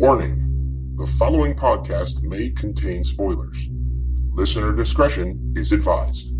Warning the following podcast may contain spoilers. Listener discretion is advised.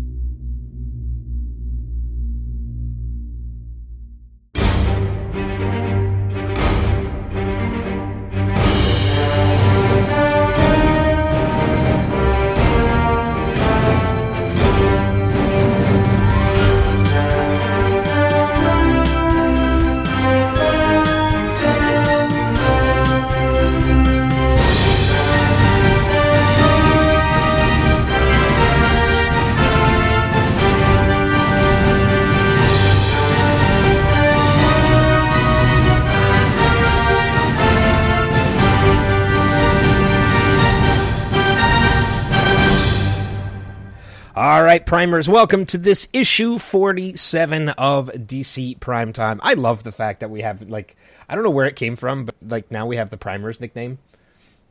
Primers, welcome to this issue 47 of DC Primetime. I love the fact that we have, like, I don't know where it came from, but, like, now we have the primers nickname.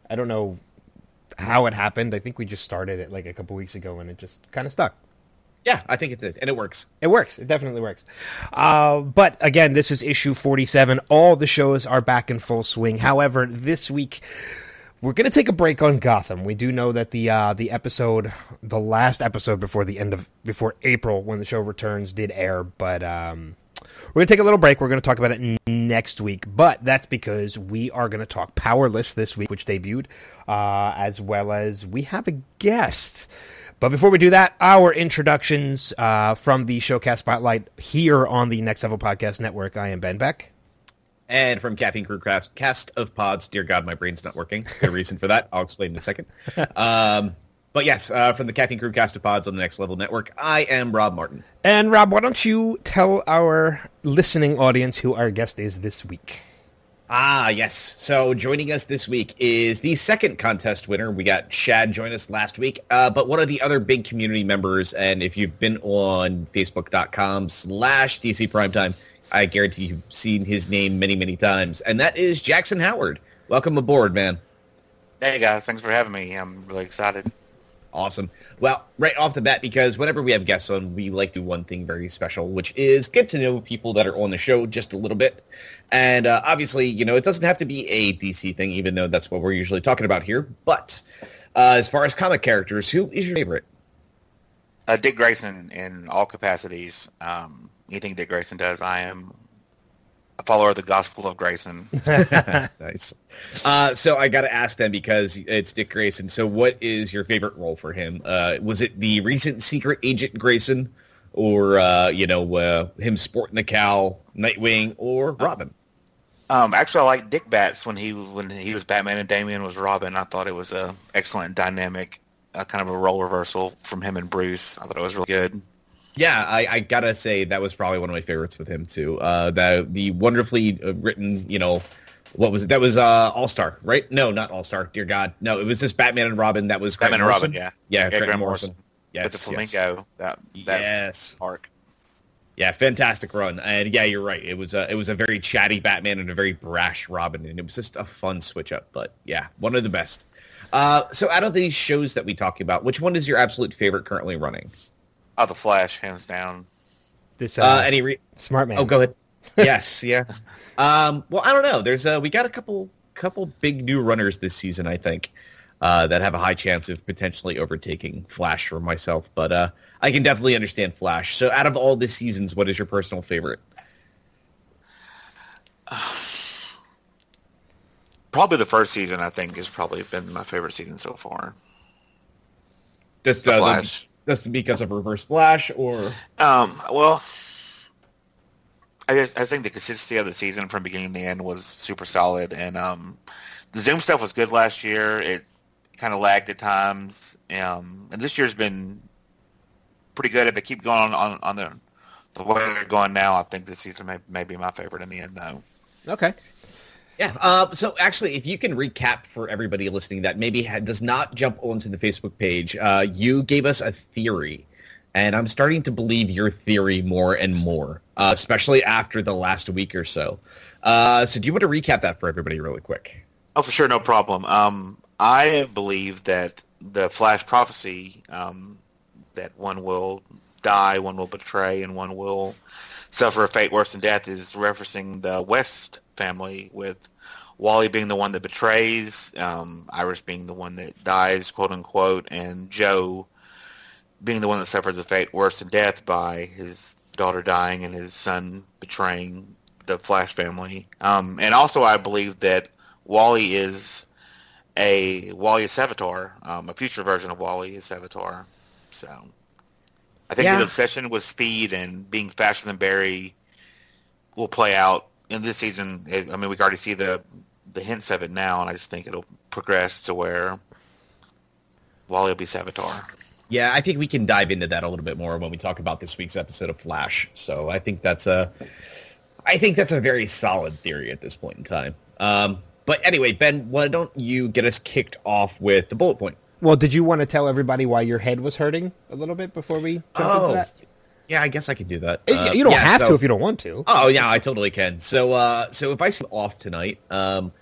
I don't know how it happened. I think we just started it, like, a couple weeks ago, and it just kind of stuck. Yeah, I think it did, and it works. It works. It definitely works. Uh, but again, this is issue 47. All the shows are back in full swing. However, this week we're going to take a break on Gotham. We do know that the uh, the episode, the last episode before the end of before April when the show returns, did air. But um, we're going to take a little break. We're going to talk about it next week. But that's because we are going to talk Powerless this week, which debuted, uh, as well as we have a guest. But before we do that, our introductions uh, from the Showcast Spotlight here on the Next Level Podcast Network. I am Ben Beck. And from Caffeine Crew Craft, cast of pods. Dear God, my brain's not working. The reason for that, I'll explain in a second. Um, but yes, uh, from the Caffeine Crew cast of pods on the Next Level Network, I am Rob Martin. And Rob, why don't you tell our listening audience who our guest is this week? Ah, yes. So joining us this week is the second contest winner. We got Shad join us last week, uh, but one of the other big community members, and if you've been on Facebook.com slash DC Primetime, I guarantee you've seen his name many, many times, and that is Jackson Howard. Welcome aboard, man. Hey guys, thanks for having me. I'm really excited. Awesome. Well, right off the bat, because whenever we have guests on, we like to do one thing very special, which is get to know people that are on the show just a little bit. And uh, obviously, you know, it doesn't have to be a DC thing, even though that's what we're usually talking about here. But uh, as far as comic characters, who is your favorite? Uh, Dick Grayson in all capacities. Um, anything Dick Grayson does, I am a follower of the Gospel of Grayson. nice. Uh, so I got to ask them because it's Dick Grayson. So what is your favorite role for him? Uh, was it the recent Secret Agent Grayson, or uh, you know uh, him sporting the cow, Nightwing, or Robin? Um, actually, I like Dick Bats when he when he was Batman and Damian was Robin. I thought it was a excellent dynamic, uh, kind of a role reversal from him and Bruce. I thought it was really good. Yeah, I, I gotta say that was probably one of my favorites with him too. Uh, the the wonderfully uh, written, you know, what was it? That was uh, All Star, right? No, not All Star. Dear God, no, it was just Batman and Robin. That was Grant Batman and Morrison. Robin, yeah, yeah, yeah, Grant, Grant Morrison. Morrison. Yes, With the yes. flamingo, that that Yes. arc. Yeah, fantastic run. And yeah, you're right. It was a it was a very chatty Batman and a very brash Robin, and it was just a fun switch up. But yeah, one of the best. Uh, so out of these shows that we talk about, which one is your absolute favorite currently running? Oh, the Flash, hands down. This Uh, uh, any re- smart man. Oh, go ahead. yes, yeah. Um, well, I don't know. There's uh, we got a couple couple big new runners this season, I think, uh, that have a high chance of potentially overtaking Flash for myself. But uh, I can definitely understand Flash. So, out of all the seasons, what is your personal favorite? Probably the first season. I think has probably been my favorite season so far. Just The uh, Flash. Just because of Reverse Flash, or Um, well, I just- I think the consistency of the season from beginning to end was super solid, and um, the Zoom stuff was good last year. It kind of lagged at times, um, and this year's been pretty good. If they keep going on on, on the the way they're going now, I think this season may, may be my favorite in the end, though. Okay. Yeah. Uh, so actually, if you can recap for everybody listening that maybe ha- does not jump onto the Facebook page, uh, you gave us a theory, and I'm starting to believe your theory more and more, uh, especially after the last week or so. Uh, so do you want to recap that for everybody really quick? Oh, for sure, no problem. Um, I believe that the Flash prophecy, um, that one will die, one will betray, and one will suffer a fate worse than death, is referencing the West family with Wally being the one that betrays, um, Iris being the one that dies, quote unquote, and Joe being the one that suffers the fate worse than death by his daughter dying and his son betraying the Flash family. Um, and also, I believe that Wally is a Wally is Savitar, um, a future version of Wally is Savitar. So, I think Yeah. the obsession with speed and being faster than Barry will play out in this season. It, I mean, we can already see the the hints of it now, and I just think it'll progress to where Wally will be Savitar. Yeah, I think we can dive into that a little bit more when we talk about this week's episode of Flash. So I think that's a, I think that's a very solid theory at this point in time. Um, but anyway, Ben, why don't you get us kicked off with the bullet point? Well, did you want to tell everybody why your head was hurting a little bit before we jump into that? Yeah, I guess I can do that. Uh, you don't yeah, have so- to if you don't want to. Oh yeah, I totally can. So uh so if I am off tonight, um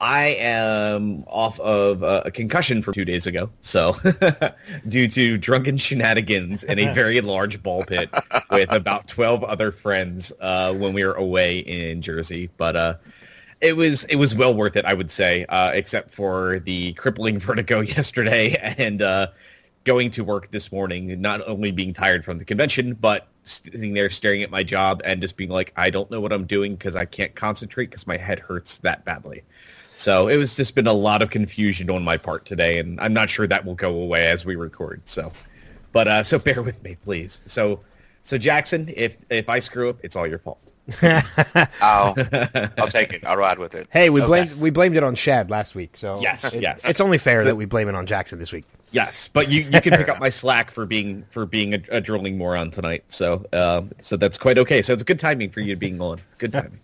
I am off of uh, a concussion from two days ago. So due to drunken shenanigans in a very large ball pit with about 12 other friends uh when we were away in Jersey, but uh it was it was well worth it, I would say, uh, except for the crippling vertigo yesterday and uh, going to work this morning, not only being tired from the convention, but sitting there staring at my job and just being like, I don't know what I'm doing because I can't concentrate because my head hurts that badly. So it was just been a lot of confusion on my part today, and I'm not sure that will go away as we record. So, but uh, so bear with me, please. So, so Jackson, if if I screw up, it's all your fault. I'll I'll take it. I'll ride with it. Hey, we Okay. blamed we blamed it on Shad last week, so Yes, it- yes. it's only fair that we blame it on Jackson this week. Yes, but you, you can pick up my slack for being for being a, a drilling moron tonight. So um, so that's quite okay. So it's good timing for you being on. Good timing.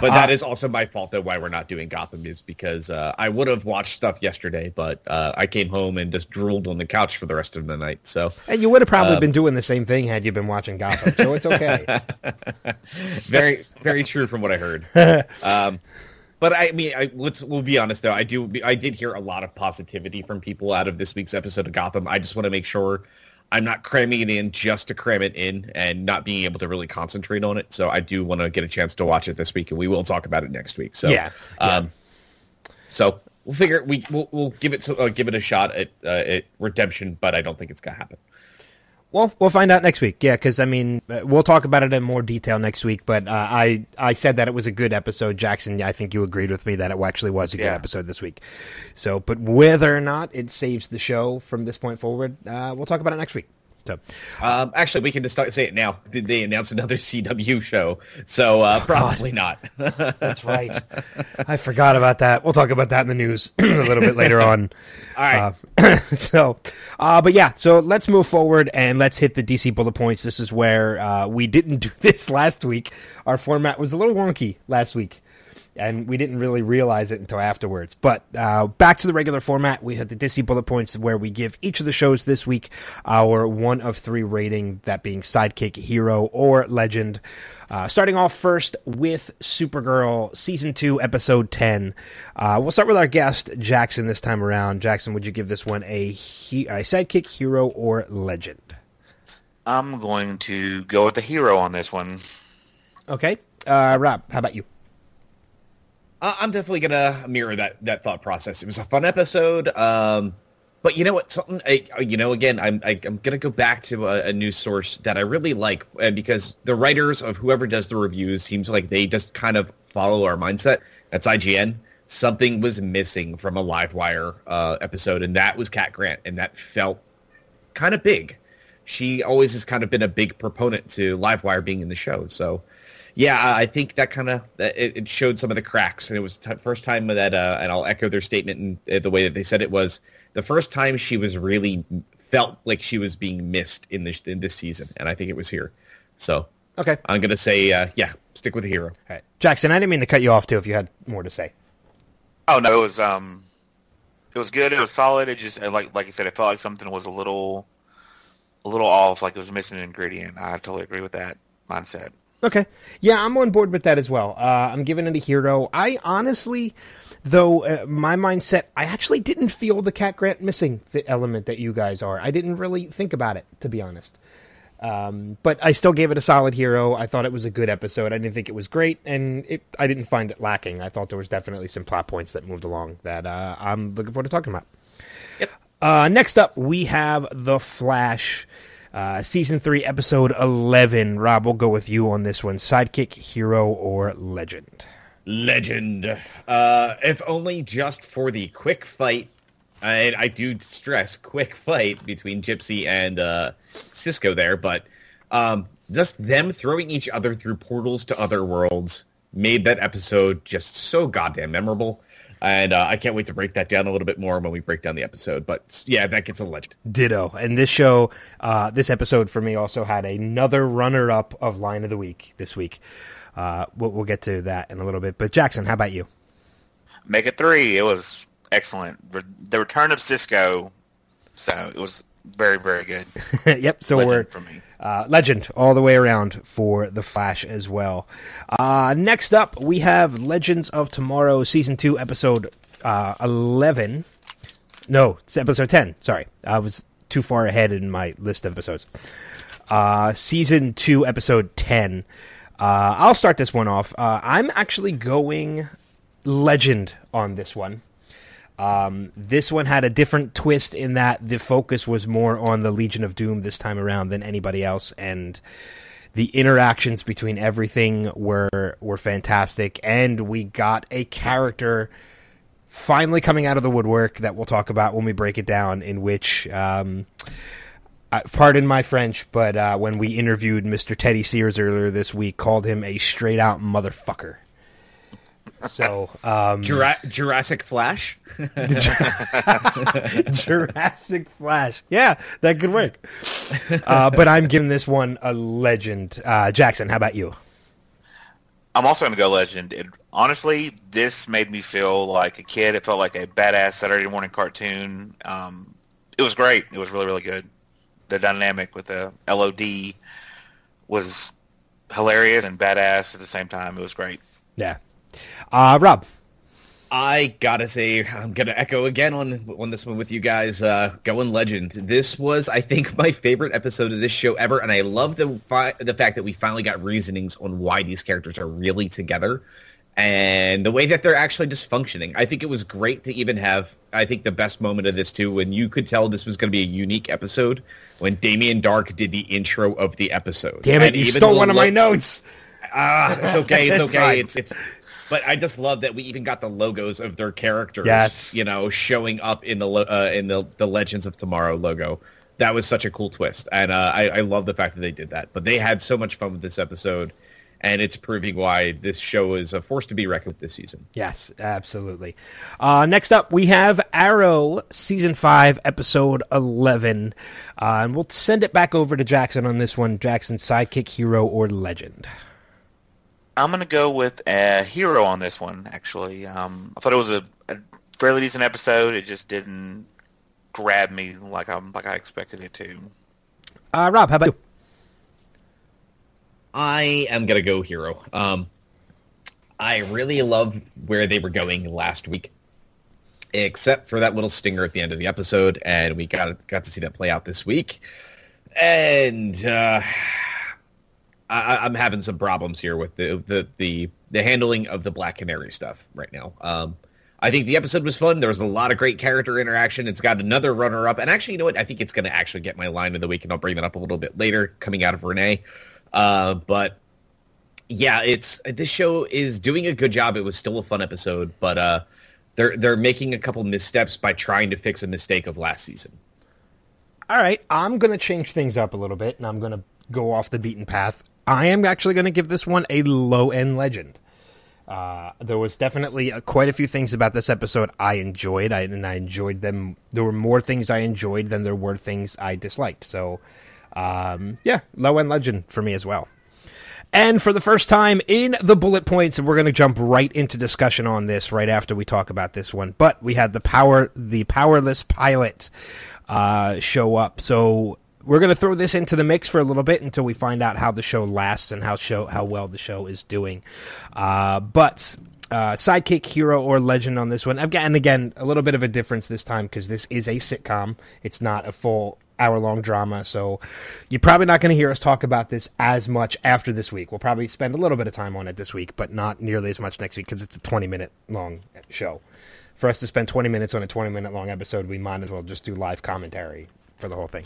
But that is also my fault though why we're not doing Gotham is because uh, I would have watched stuff yesterday, but uh, I came home and just drooled on the couch for the rest of the night. So And you would have probably Um, been doing the same thing had you been watching Gotham, so it's okay. very very true from what I heard. Um, but I mean, I, let's we'll be honest though. I do I did hear a lot of positivity from people out of this week's episode of Gotham. I just want to make sure I'm not cramming it in just to cram it in and not being able to really concentrate on it. So I do want to get a chance to watch it this week, and we will talk about it next week. So Yeah, yeah. um, so we'll figure we we'll, we'll give it to, uh, give it a shot at uh, at redemption, but I don't think it's gonna happen. Well, we'll find out next week. Yeah, because I mean, uh, we'll talk about it in more detail next week. But uh, I I said that it was a good episode, Jackson. I think you agreed with me that it actually was a good Yeah. episode this week. So, but whether or not it saves the show from this point forward, uh, we'll talk about it next week. So, Um, actually, we can just start, say it now. Did they announce another CW show? So uh, probably not. That's right. I forgot about that. We'll talk about that in the news a little bit later on. All right. Uh, so, uh, but yeah, so let's move forward and let's hit the DC bullet points. This is where uh, we didn't do this last week. Our format was a little wonky last week, and we didn't really realize it until afterwards. But uh, back to the regular format, we had the DC bullet points where we give each of the shows this week our one of three rating, that being sidekick, hero, or legend. Uh, starting off first with Supergirl, season two, episode ten. Uh, we'll start with our guest Jackson this time around. Jackson, would you give this one a, he- a sidekick, hero, or legend? I'm going to go with the hero on this one. Okay, uh, Rob, how about you? Uh, I'm definitely gonna mirror that that thought process. It was a fun episode, um, but you know what? Something I, you know, again, I'm I, I'm gonna go back to a, a news source that I really like, because the writers of whoever does the reviews seems like they just kind of follow our mindset. That's IGN. Something was missing from a Livewire uh, episode, and that was Cat Grant, and that felt kind of big. She always has kind of been a big proponent to Livewire being in the show, so yeah, I think that kind of it, it showed some of the cracks, and it was the first time that, uh, and I'll echo their statement and uh, the way that they said it was the first time she was really felt like she was being missed in this in this season, and I think it was here. So Okay, I'm gonna say, uh, yeah, stick with the hero. all right, Jackson. I didn't mean to cut you off too. If you had more to say. Oh no, it was um, it was good. It was solid. It just like like you said, it felt like something was a little, a little off. Like it was missing an ingredient. I totally agree with that mindset. Okay. Yeah, I'm on board with that as well. Uh, I'm giving it a hero. I honestly, though, uh, my mindset, I actually didn't feel the Cat Grant missing the element that you guys are. I didn't really think about it, to be honest. Um, but I still gave it a solid hero. I thought it was a good episode. I didn't think it was great, and it, I didn't find it lacking. I thought there was definitely some plot points that moved along that uh, I'm looking forward to talking about. Yep. Uh, next up, we have The Flash, uh, season three, episode eleven. Rob, we'll go with you on this one: sidekick, hero, or legend. Legend. Uh, if only just for the quick fight. I, I do stress quick fight between Gypsy and uh, Cisco there, but um, just them throwing each other through portals to other worlds made that episode just so goddamn memorable. And uh, I can't wait to break that down a little bit more when we break down the episode. But yeah, that gets a legend. Ditto. And this show, uh, this episode for me also had another runner up of line of the week this week. Uh, we'll, we'll get to that in a little bit. But Jackson, how about you? Make it three. It was excellent. Re- The return of Cisco, so it was very very good. yep. So Legend we're for me. Uh, legend all the way around for the Flash as well. Uh, next up, we have Legends of Tomorrow, season two, episode uh, eleven. No, it's episode ten. Sorry, I was too far ahead in my list of episodes. Uh, season two, episode ten. Uh, I'll start this one off. Uh, I'm actually going legend on this one. Um, this one had a different twist in that the focus was more on the Legion of Doom this time around than anybody else, and the interactions between everything were were fantastic, and we got a character finally coming out of the woodwork that we'll talk about when we break it down. In which, um, uh, pardon my French, but uh, when we interviewed Mr. Teddy Sears earlier this week, called him a straight out motherfucker. So, um, Jura- Jurassic Flash. Jurassic Flash. Yeah, that could work. Uh, but I'm giving this one a legend. Uh, Jackson, how about you? I'm also going to go legend. It, honestly, this made me feel like a kid. It felt like a badass Saturday morning cartoon. Um, it was great. It was really, really good. The dynamic with the LOD was hilarious and badass at the same time. It was great. Yeah. Uh, Rob. I gotta say, I'm gonna echo again on on this one with you guys. Uh, going legend. This was, I think, my favorite episode of this show ever, and I love the fi- the fact that we finally got reasonings on why these characters are really together, and the way that they're actually just functioning. I think it was great to even have. I think the best moment of this too, when you could tell this was going to be a unique episode, when Damien Darhk did the intro of the episode. Damn it, And you stole one of my notes. Ah, it's okay. It's okay. It's it's. But I just love that we even got the logos of their characters. Yes. you know, showing up in the uh, in the the Legends of Tomorrow logo. That was such a cool twist, and uh, I, I love the fact that they did that. But they had so much fun with this episode, and it's proving why this show is a force to be reckoned with this season. Yes, absolutely. Uh, next up, we have Arrow, season five, episode eleven, uh, and we'll send it back over to Jackson on this one. Jackson, sidekick, hero, or legend? I'm going to go with a hero on this one, actually. Um, I thought it was a, a fairly decent episode. It just didn't grab me like I'm like I expected it to. Uh, Rob, how about you? I am gonna go hero. Um, I really love where they were going last week, except for that little stinger at the end of the episode, and we got got to see that play out this week. And uh, I, I'm having some problems here with the, the the the handling of the Black Canary stuff right now. Um, I think the episode was fun. There was a lot of great character interaction. It's got another runner up, and actually, you know what? I think it's going to actually get my line of the week, and I'll bring that up a little bit later, coming out of Rene. Uh, but yeah, it's this show is doing a good job. It was still a fun episode, but uh, they're they're making a couple missteps by trying to fix a mistake of last season. All right, I'm going to change things up a little bit, and I'm going to go off the beaten path. I am actually going to give this one a low end legend. Uh, there was definitely uh, quite a few things about this episode I enjoyed, I, and I enjoyed them. There were more things I enjoyed than there were things I disliked. So, um, yeah, low end legend for me as well. And for the first time in the bullet points, and we're going to jump right into discussion on this right after we talk about this one. But we had the power, the powerless pilot, uh, show up. So we're going to throw this into the mix for a little bit until we find out how the show lasts and how show how well the show is doing. Uh, but uh, sidekick, hero, or legend on this one. Again, and again, a little bit of a difference this time because this is a sitcom. It's not a full hour long drama. So you're probably not going to hear us talk about this as much after this week. We'll probably spend a little bit of time on it this week, but not nearly as much next week because it's a 20 minute long show. For us to spend 20 minutes on a 20 minute long episode, we might as well just do live commentary for the whole thing,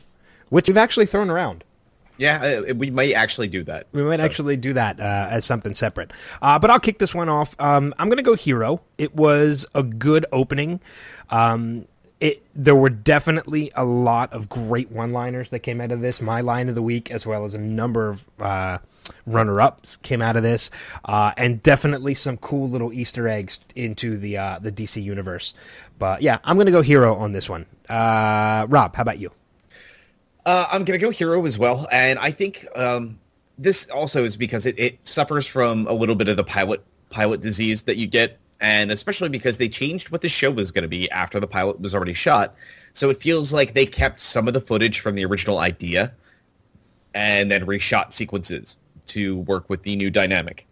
which we've actually thrown around. Yeah, uh, we might actually do that. We might so. actually do that uh, as something separate. Uh, but I'll kick this one off. Um, I'm going to go hero. It was a good opening. Um, it there were definitely a lot of great one-liners that came out of this. My line of the week, as well as a number of uh, runner-ups, came out of this, uh, and definitely some cool little Easter eggs into the uh, the DC universe. But yeah, I'm going to go hero on this one. Rob, how about you? Uh, I'm going to go hero as well, and I think um, this also is because it, it, suffers from a little bit of the pilot pilot disease that you get, and especially because they changed what the show was going to be after the pilot was already shot. So it feels like they kept some of the footage from the original idea, and then reshot sequences to work with the new dynamic.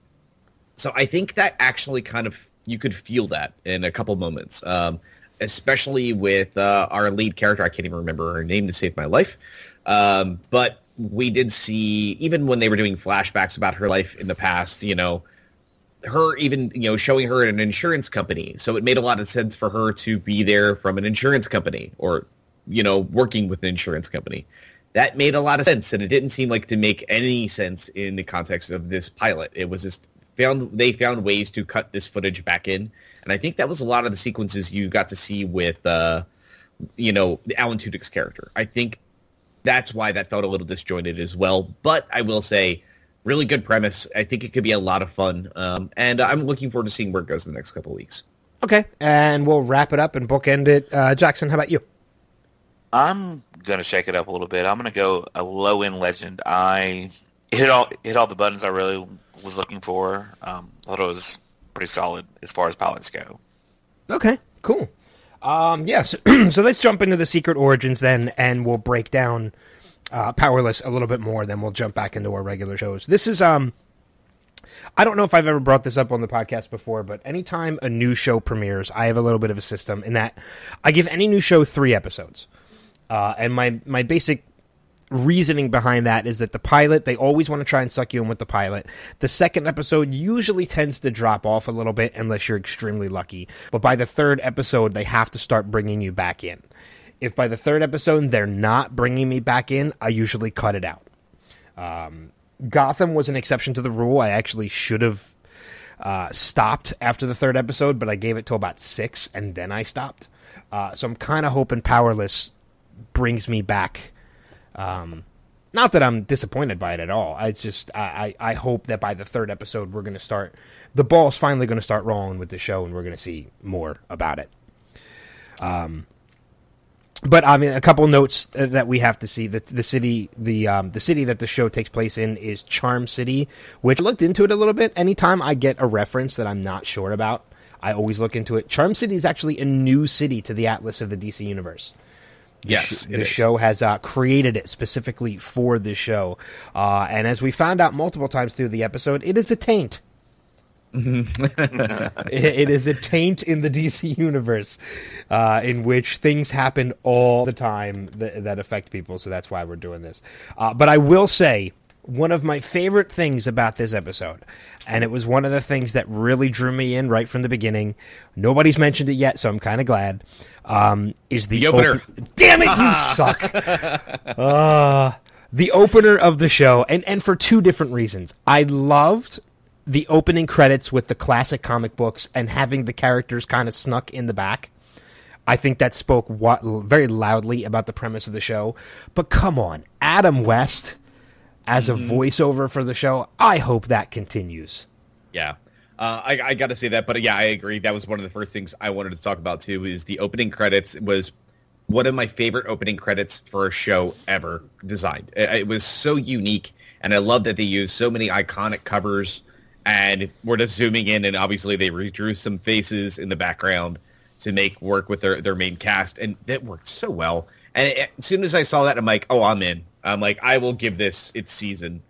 So I think that actually kind of you could feel that in a couple moments. Um, especially with uh, our lead character. I can't even remember her name to save my life. Um, but we did see, even when they were doing flashbacks about her life in the past, you know, her even, you know, showing her at an insurance company. So it made a lot of sense for her to be there from an insurance company or, you know, working with an insurance company. That made a lot of sense, and it didn't seem like to make any sense in the context of this pilot. It was just found they found ways to cut this footage back in and I think that was a lot of the sequences you got to see with, uh, you know, Alan Tudyk's character. I think that's why that felt a little disjointed as well. But I will say, really good premise. I think it could be a lot of fun. Um, and I'm looking forward to seeing where it goes in the next couple of weeks. Okay. And we'll wrap it up and bookend it. Uh, Jackson, how about you? I'm going to shake it up a little bit. I'm going to go a low end legend. I hit all hit all the buttons I really was looking for. Um, I thought it was pretty solid as far as pilots go. Okay, cool. Um, yeah, so, so, let's jump into the secret origins then, and we'll break down uh, Powerless a little bit more. Then we'll jump back into our regular shows. This is um, I don't know if I've ever brought this up on the podcast before, but anytime a new show premieres, I have a little bit of a system in that I give any new show three episodes. Uh, and my my basic reasoning behind that is that the pilot they always want to try and suck you in with the pilot. The second episode usually tends to drop off a little bit unless you're extremely lucky. But by the third episode they have to start bringing you back in. If by the third episode they're not bringing me back in i usually cut it out. Um, gotham was an exception to the rule. I actually should have uh, stopped after the third episode but i gave it till about six and then i stopped. Uh, so i'm kind of hoping powerless brings me back um, not that I'm disappointed by it at all. I just I, I hope that by the third episode we're going to start the ball's finally going to start rolling with the show and we're going to see more about it. Um, but I mean, a couple notes that we have to see that the city, the um, the city that the show takes place in is Charm City, which I looked into it a little bit. Anytime I get a reference that I'm not sure about, I always look into it. Charm City is actually a new city to the Atlas of the DC universe. Yes, the show has uh, created it specifically for this show, uh, and as we found out multiple times through the episode, it is a taint. it, it is a taint in the DC universe, uh, in which things happen all the time that, that, affect people. So that's why we're doing this. Uh, but I will say, one of my favorite things about this episode, and it was one of the things that really drew me in right from the beginning. Nobody's mentioned it yet, so I'm kind of glad um, is the, the opener. Op- Damn it, you suck. Uh, the opener of the show, and, and for two different reasons. I loved the opening credits with the classic comic books and having the characters kind of snuck in the back. I think that spoke what, very loudly about the premise of the show. But come on, Adam West as a mm-hmm. voiceover for the show. I hope that continues. Yeah. Uh, I, I got to say that, but yeah, I agree. That was one of the first things I wanted to talk about too. Is the opening credits was one of my favorite opening credits for a show ever designed. It, it was so unique, and I love that they used so many iconic covers. And we're just zooming in, and obviously they redrew some faces in the background to make work with their, their main cast, and that worked so well. And it, as soon as I saw that, I'm like, oh, I'm in. I'm like, I will give this its season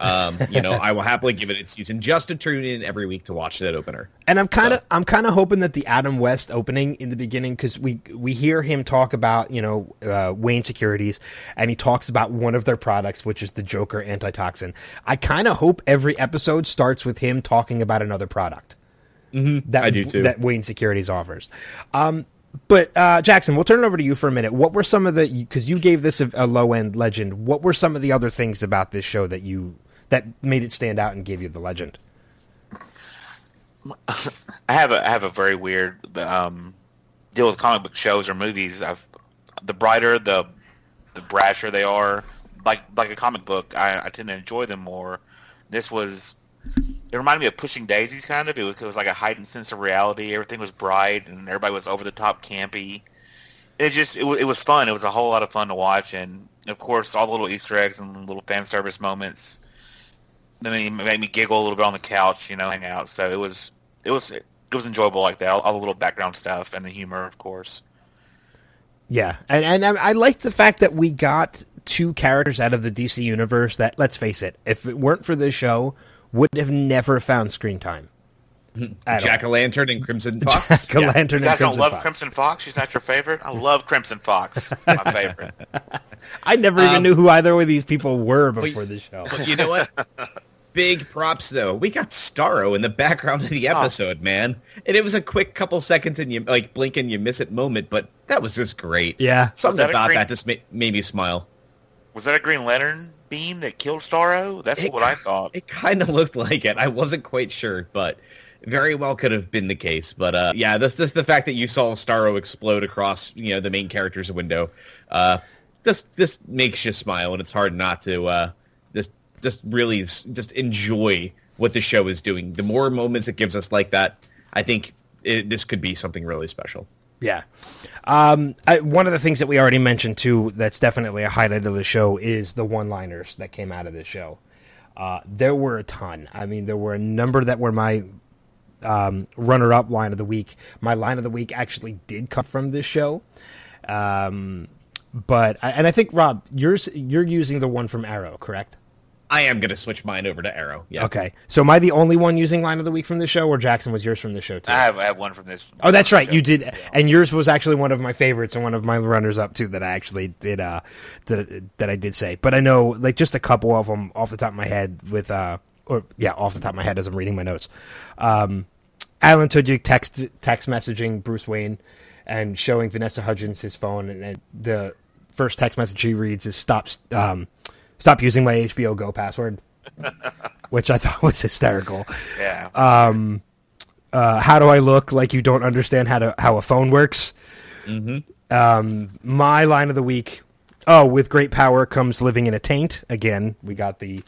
Um, you know, I will happily give it its season just to tune in every week to watch that opener. And I'm kind of I'm kind of hoping that the Adam West opening in the beginning because we we hear him talk about you know uh, Wayne Securities and he talks about one of their products which is the Joker antitoxin. I kind of hope every episode starts with him talking about another product. Mm-hmm. That I do too. That Wayne Securities offers. Um, but uh, Jackson, we'll turn it over to you for a minute. What were some of the because you gave this a, a low end legend? What were some of the other things about this show that you that made it stand out and gave you the legend? I have a I have a very weird um, deal with comic book shows or movies. I've, the brighter the the brasher they are, like like a comic book, I, I tend to enjoy them more. This was it reminded me of Pushing Daisies, kind of. It was, it was like a heightened sense of reality. Everything was bright and everybody was over the top campy. It just it, it was fun. It was a whole lot of fun to watch, and of course all the little Easter eggs and little fan service moments. Then it made me giggle a little bit on the couch, you know, hang out. So it was it was it was enjoyable like that. All, all the little background stuff and the humor, of course. Yeah, and and I, I like the fact that we got two characters out of the DC universe that, let's face it, if it weren't for this show, would have never found screen time. Jack o' Lantern and Crimson Fox. Jack o' Lantern You and guys don't love Fox. Crimson Fox? She's not your favorite? I love Crimson Fox. My favorite. I never even Um, knew who either of these people were before the show. But you know what? Big props though. We got Starro in the background of the episode, man. And it was a quick couple seconds and you like blink and you miss it moment, but that was just great. Yeah. Something that about green- that just made, made me smile. Was that a Green Lantern beam that killed Starro? That's It- what I thought. It kind of looked like it. I wasn't quite sure, but very well could have been the case. But uh, yeah, this just the fact that you saw Starro explode across you know the main character's window. Uh, this this makes you smile, and it's hard not to uh, just really just enjoy what the show is doing. The more moments it gives us like that, I think it, this could be something really special. Yeah. Um, I, one of the things that we already mentioned too, that's definitely a highlight of the show, is the one-liners that came out of this show. Uh, there were a ton. I mean, there were a number that were my um, runner-up line of the week. My line of the week actually did come from this show, um, but and I think Rob, yours you're using the one from Arrow, correct? I am gonna switch mine over to Arrow. Yeah. Okay. So am I the only one using line of the week from the show, or Jackson was yours from the show too? I have I have one from this. Oh, that's right. You did, and yours was actually one of my favorites and one of my runners up too that I actually did uh that that I did say. But I know like just a couple of them off the top of my head with uh or yeah off the top of my head as I'm reading my notes. Um, Alan Tudyk text text messaging Bruce Wayne and showing Vanessa Hudgens his phone, and, and the first text message he reads is stops. um stop using my HBO Go password, which I thought was hysterical Yeah. uh, how do I look like you don't understand how to how a phone works? Um, my line of the week. Oh, with great power comes living in a taint. Again, we got the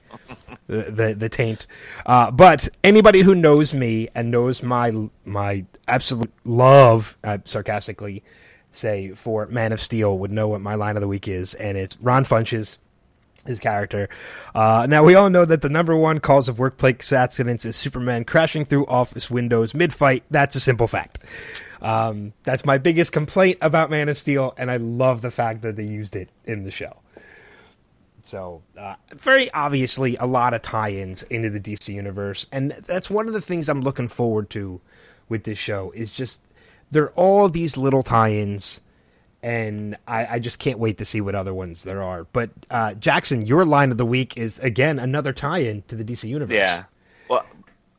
the the, the taint. Uh, but anybody who knows me and knows my my absolute love, uh, sarcastically say for Man of Steel, would know what my line of the week is, and it's Ron Funches his character. Uh, now, we all know that the number one cause of workplace accidents is Superman crashing through office windows mid fight. That's a simple fact. Um, that's my biggest complaint about Man of Steel, and I love the fact that they used it in the show. So, uh, very obviously, a lot of tie ins into the DC universe, and that's one of the things I'm looking forward to with this show is just there are all these little tie ins and I, I just can't wait to see what other ones there are. But uh, Jackson, your line of the week is again another tie-in to the DC universe. Yeah. Well,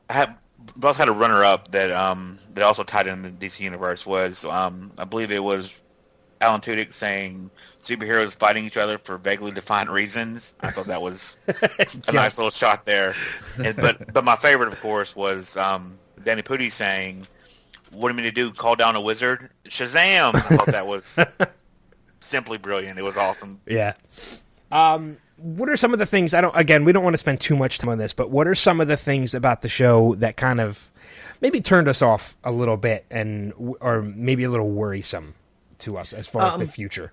I have both had a runner-up that um that also tied in the DC universe was um I believe it was Alan Tudyk saying superheroes fighting each other for vaguely defined reasons. I thought that was a nice little shot there. And, but but my favorite, of course, was um Danny Pudi saying, "What do you mean to do? Call down a wizard? Shazam!" I thought that was simply brilliant. It was awesome. yeah. Um, what are some of the things? I don't. Again, we don't want to spend too much time on this, but what are some of the things about the show that kind of maybe turned us off a little bit, and or maybe a little worrisome to us as far as the Um, future?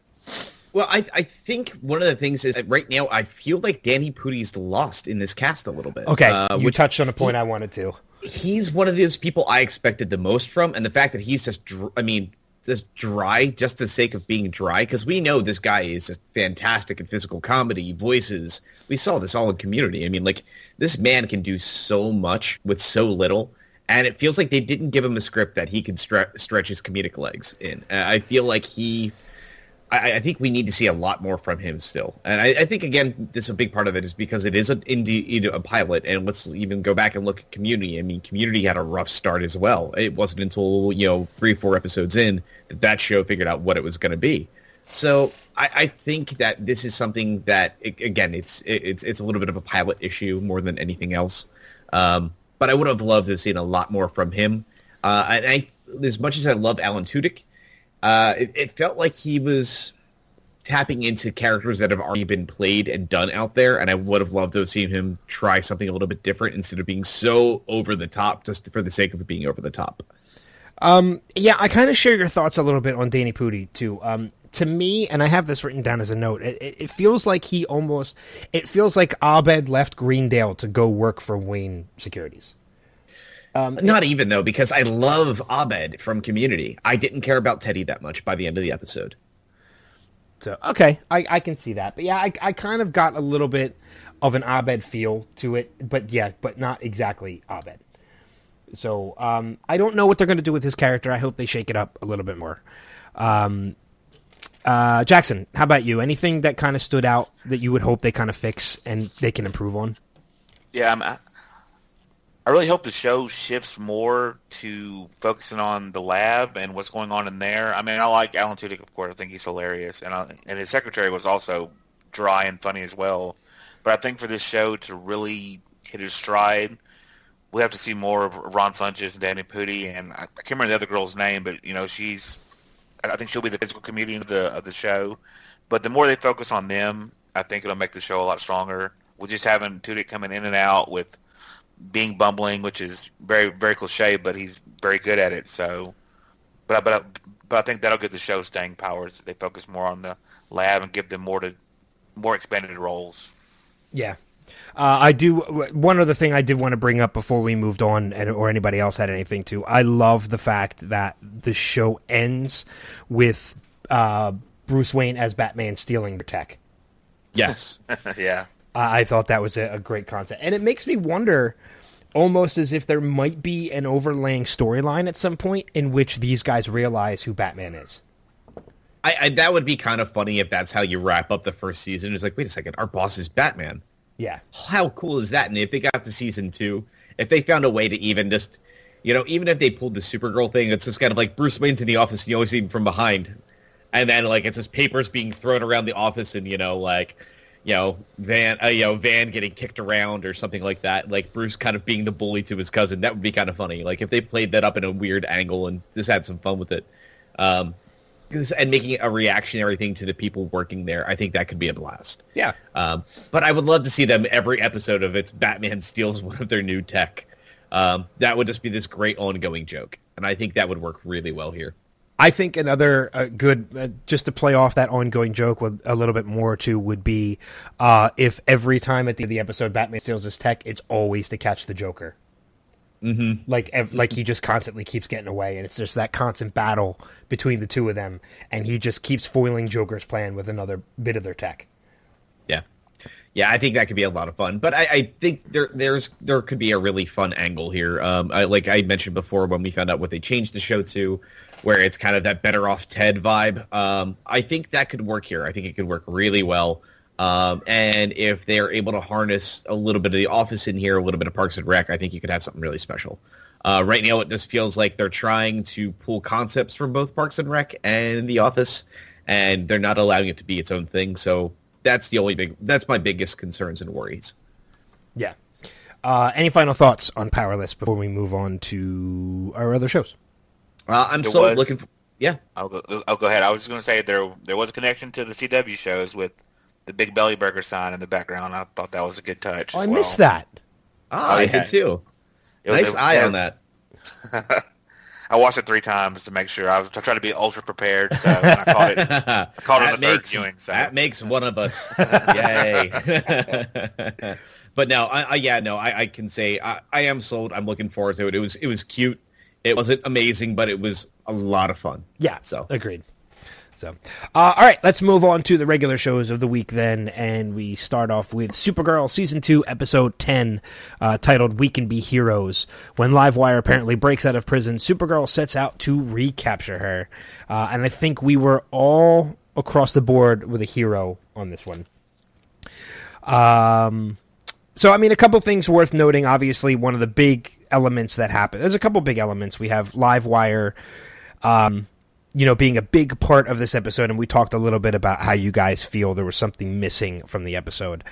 Well, I I think one of the things is that right now I feel like Danny Pudi's lost in this cast a little bit. Okay, uh, you touched on a point I wanted to. he's one of those people I expected the most from, and the fact that he's just, dr- I mean, just dry just the sake of being dry because we know this guy is just fantastic in physical comedy voices we saw this all in community i mean like this man can do so much with so little and it feels like they didn't give him a script that he could stre- stretch his comedic legs in i feel like he I, I, think we need to see a lot more from him still. And I, I, think again, this is a big part of it is because it is an indie a pilot. And let's even go back and look at Community. I mean, Community had a rough start as well. It wasn't until you know three, four episodes in that that show figured out what it was going to be. So I, I, think that this is something that again, it's it's it's a little bit of a pilot issue more than anything else. Um, but I would have loved to have seen a lot more from him. Uh, and I, as much as I love Alan Tudyk, uh, it, it, felt like he was tapping into characters that have already been played and done out there, and I would have loved to have seen him try something a little bit different instead of being so over the top just for the sake of being over the top. Um, yeah, I kind of share your thoughts a little bit on Danny Pudi too. Um, to me, and I have this written down as a note, it, it, feels like he almost, it feels like Abed left Greendale to go work for Wayne Securities. Um, Not even though, because I love Abed from Community. I didn't care about Teddy that much by the end of the episode. So okay, I, I can see that, but yeah, I, I kind of got a little bit of an Abed feel to it, but yeah, but not exactly Abed. So um, I don't know what they're going to do with his character. I hope they shake it up a little bit more. Um, uh, Jackson, how about you? Anything that kind of stood out that you would hope they kind of fix and they can improve on? Yeah, I'm, I really hope the show shifts more to focusing on the lab and what's going on in there. I mean, I like Alan Tudyk, of course. I think he's hilarious, and I, and his secretary was also dry and funny as well. But I think for this show to really hit his stride, we have to see more of Ron Funches and Danny Pudi, and I, I can't remember the other girl's name, but you know, she's I think she'll be the physical comedian of the of the show. But the more they focus on them, I think it'll make the show a lot stronger. With just having Tudyk coming in and out with being bumbling, which is very very cliche, but he's very good at it. So, but but but I think that'll give the show staying powers. They focus more on the lab and give them more to more expanded roles. Yeah. Uh, I do. One other thing I did want to bring up before we moved on, and, or anybody else had anything to. I love the fact that the show ends with uh, Bruce Wayne as Batman stealing the tech. Yes. yeah. I thought that was a, a great concept, and it makes me wonder almost as if there might be an overlaying storyline at some point in which these guys realize who Batman is. I, I, that would be kind of funny if that's how you wrap up the first season. It's like, wait a second, our boss is Batman. Yeah. How cool is that? And if they got to season two, if they found a way to even just, you know, even if they pulled the Supergirl thing, it's just kind of like Bruce Wayne's in the office, and you always see him from behind, and then like it's just papers being thrown around the office, and you know, like you know, Van, uh, you know, Van getting kicked around or something like that. Like Bruce kind of being the bully to his cousin. That would be kind of funny. Like if they played that up in a weird angle and just had some fun with it, um, and making a reactionary thing to the people working there. I think that could be a blast. Yeah. Um, but I would love to see them every episode of it's Batman steals one of their new tech. Um, that would just be this great ongoing joke, and I think that would work really well here. I think another uh, good, uh, just to play off that ongoing joke with a little bit more too, would be uh, if every time at the, end of the episode Batman steals his tech, it's always to catch the Joker. Mm-hmm. Like, ev- like he just constantly keeps getting away, and it's just that constant battle between the two of them, and he just keeps foiling Joker's plan with another bit of their tech. Yeah, yeah, I think that could be a lot of fun. But I, I think there, there's, there could be a really fun angle here. Um, I, like I mentioned before, when we found out what they changed the show to, where it's kind of that better off Ted vibe. Um, I think that could work here. I think it could work really well. Um, and if they are able to harness a little bit of the office in here, a little bit of Parks and Rec, I think you could have something really special. Uh, right now, it just feels like they're trying to pull concepts from both Parks and Rec and The Office, and they're not allowing it to be its own thing. So that's the only big. That's my biggest concerns and worries. Yeah. Uh, any final thoughts on Powerless before we move on to our other shows? Uh, I'm there still was, looking. For, yeah, I'll go. I'll go ahead. I was just going to say there there was a connection to the CW shows with the big belly burger sign in the background. I thought that was a good touch. Oh, I well. missed that. Ah, oh, I did too. nice eye on that. I watched it three times to make sure. I was I tried to be ultra prepared, so I caught it. I caught it on the makes, third viewing. So. That makes one of us. Yay! but no, I, I, yeah, no, I, I can say I, I am sold. I'm looking forward to it. It was it was cute It wasn't amazing, but it was a lot of fun. Yeah, So agreed. So, uh, all right, let's move on to the regular shows of the week then, and we start off with Supergirl season two, episode ten, uh, titled "We Can Be Heroes." When Livewire apparently breaks out of prison, Supergirl sets out to recapture her, uh, and I think we were all across the board with a hero on this one. Um, so I mean, a couple things worth noting. Obviously, one of the big elements that happen. There's a couple big elements. We have Livewire. Um, you know, being a big part of this episode, and we talked a little bit about how you guys feel there was something missing from the episode.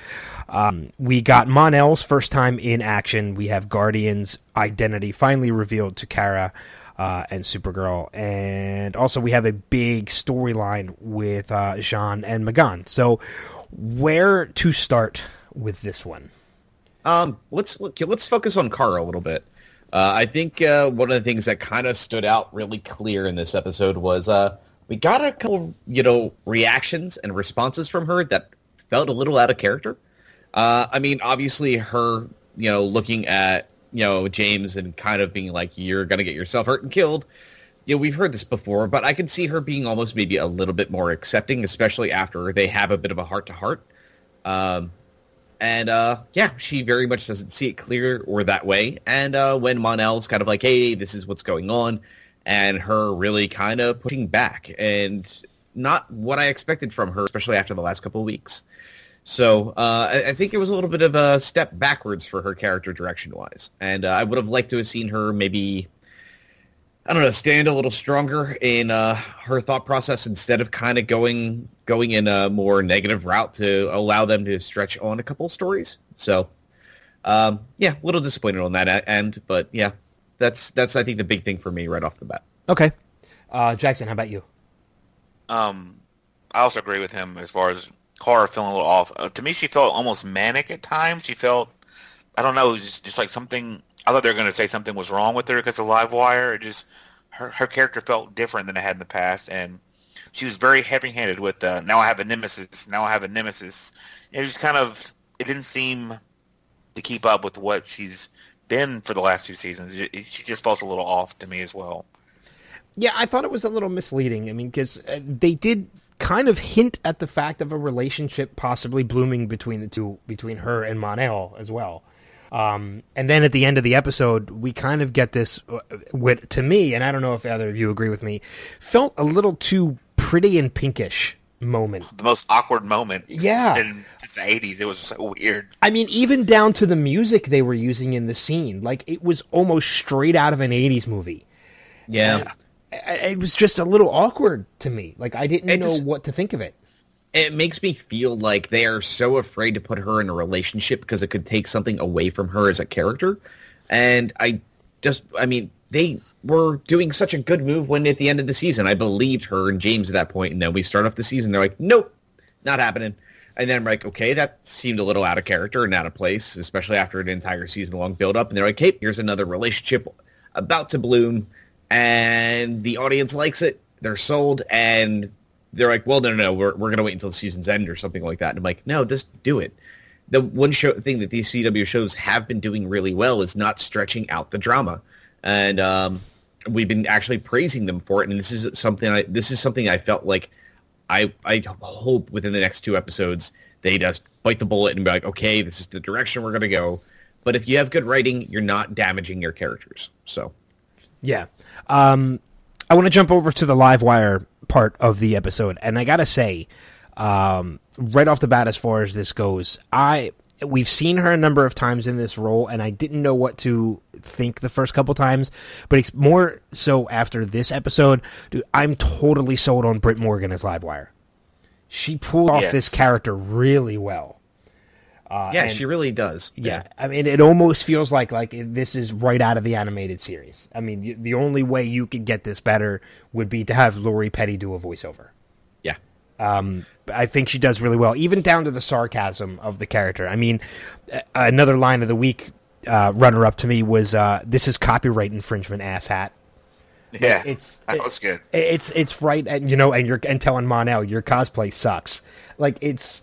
Um, we got Mon-El's first time in action. We have Guardian's identity finally revealed to Kara uh, and Supergirl, and also we have a big storyline with uh, J'onn and M'gann. So, where to start with this one? Um, let's let's focus on Kara a little bit. Uh, I think uh, one of the things that kind of stood out really clear in this episode was uh, we got a couple, you know, reactions and responses from her that felt a little out of character. Uh, I mean, obviously, her, you know, looking at you know James and kind of being like, "You're gonna get yourself hurt and killed." You know, we've heard this before, but I can see her being almost maybe a little bit more accepting, especially after they have a bit of a heart to heart. Um, and uh, yeah, she very much doesn't see it clear or that way. And uh, when Mon-El's kind of like, "Hey, this is what's going on," and her really kind of pushing back, and not what I expected from her, especially after the last couple of weeks. So uh, I, I, think it was a little bit of a step backwards for her character direction-wise, and uh, I would have liked to have seen her maybe. I don't know, stand a little stronger in uh, her thought process instead of kind of going going in a more negative route to allow them to stretch on a couple stories. So, um, yeah, a little disappointed on that end, but yeah, that's that's I think the big thing for me right off the bat. Okay, uh, Jackson, how about you? Um, I also agree with him as far as Kara feeling a little off. Uh, to me, she felt almost manic at times. She felt, I don't know, just just like something. I thought they were going to say something was wrong with her because of Livewire. It just her her character felt different than it had in the past, and she was very heavy-handed with uh, now I have a nemesis, now I have a nemesis. It just kind of it didn't seem to keep up with what she's been for the last two seasons. It, it, she just felt a little off to me as well. Yeah, I thought it was a little misleading. I mean, because uh, they did kind of hint at the fact of a relationship possibly blooming between the two, between her and Mon-El as well. Um, and then at the end of the episode, we kind of get this, uh, with, to me, and I don't know if either of you agree with me, felt a little too pretty and pinkish moment. The most awkward moment. Yeah. In the 80s. It was so weird. I mean, even down to the music they were using in the scene. Like, it was almost straight out of an 80s movie. Yeah. And it was just a little awkward to me. Like, I didn't it's, know what to think of it. It makes me feel like they are so afraid to put her in a relationship because it could take something away from her as a character. And I just, I mean, they were doing such a good move when at the end of the season I believed her and James at that point, and then we start off the season. They're like, nope, not happening. And then I'm like, okay, that seemed a little out of character and out of place, especially after an entire season long build up. And they're like, hey, here's another relationship about to bloom, and the audience likes it. They're sold, and they're like, well, no, no, no, we're we're gonna wait until the season's end or something like that. And I'm like, no, just do it. The one show thing that these CW shows have been doing really well is not stretching out the drama and um, we've been actually praising them for it. And this is something I this is something I felt like I I hope within the next two episodes they just bite the bullet and be like, okay, this is the direction we're gonna go. But if you have good writing, you're not damaging your characters. So, yeah. Um, I want to jump over to the Livewire part of the episode, and I gotta say, um, right off the bat, as far as this goes, I we've seen her a number of times in this role, and I didn't know what to think the first couple times, but it's more so after this episode. Dude, I'm totally sold on Brit Morgan as Livewire. She pulled off yes. this character really well. Uh, yeah, she really does. Yeah. yeah. I mean, it almost feels like like this is right out of the animated series. I mean, the, the only way you could get this better would be to have Lori Petty do a voiceover. Yeah. Um, I think she does really well, even down to the sarcasm of the character. I mean, another line of the week uh, runner up to me was uh, "This is copyright infringement, asshat." Yeah, it's that was good. It's it's right, and you know, and you're and telling Mon-El your cosplay sucks. Like it's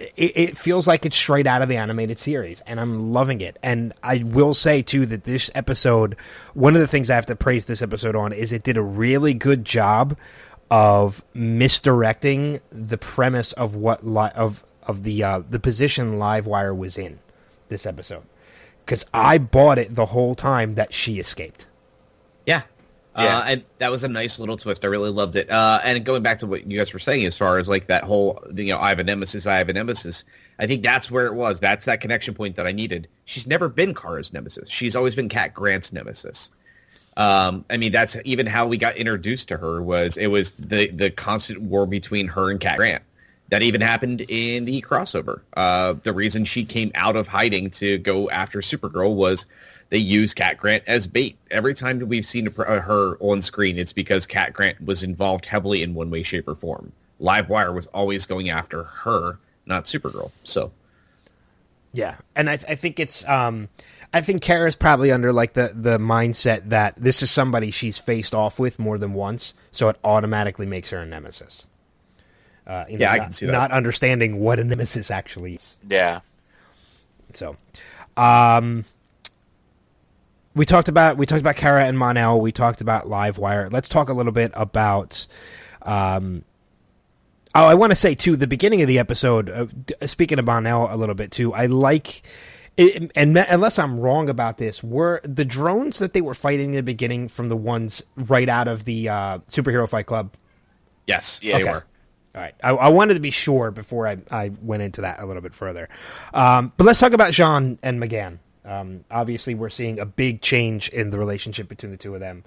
it, it feels like it's straight out of the animated series, and I'm loving it. And I will say too that this episode, one of the things I have to praise this episode on is it did a really good job of misdirecting the premise of what li- of of the uh, the position Livewire was in this episode because I bought it the whole time that she escaped. Yeah. Yeah. Uh, and that was a nice little twist. I really loved it. Uh, and going back to what you guys were saying, as far as like that whole, you know, I have a nemesis, I have a nemesis. I think that's where it was. That's that connection point that I needed. She's never been Kara's nemesis. She's always been Cat Grant's nemesis. Um, I mean, that's even how we got introduced to her. Was it was the the constant war between her and Cat Grant. That even happened in the crossover. Uh, the reason she came out of hiding to go after Supergirl was they use Cat Grant as bait. Every time that we've seen her on screen, it's because Cat Grant was involved heavily in one way, shape, or form. Livewire was always going after her, not Supergirl. So, Yeah, and I, I think it's um, I think Kara's probably under like the the mindset that this is somebody she's faced off with more than once, so it automatically makes her a nemesis. Uh, you know, Yeah, I not, can see that. Not understanding what a nemesis actually is. Yeah. So, um, we talked about we talked about Kara and Mon-El. We talked about Livewire. Let's talk a little bit about. Um, oh, I want to say too. The beginning of the episode. Uh, speaking of Mon-El a little bit too. I like. It, and unless I'm wrong about this, were the drones that they were fighting in the beginning from the ones right out of the uh, superhero fight club? yes, Yeah, they were. All right. I, I wanted to be sure before I, I went into that a little bit further. Um, but let's talk about J'onn and M'gann. Um, obviously, we're seeing a big change in the relationship between the two of them.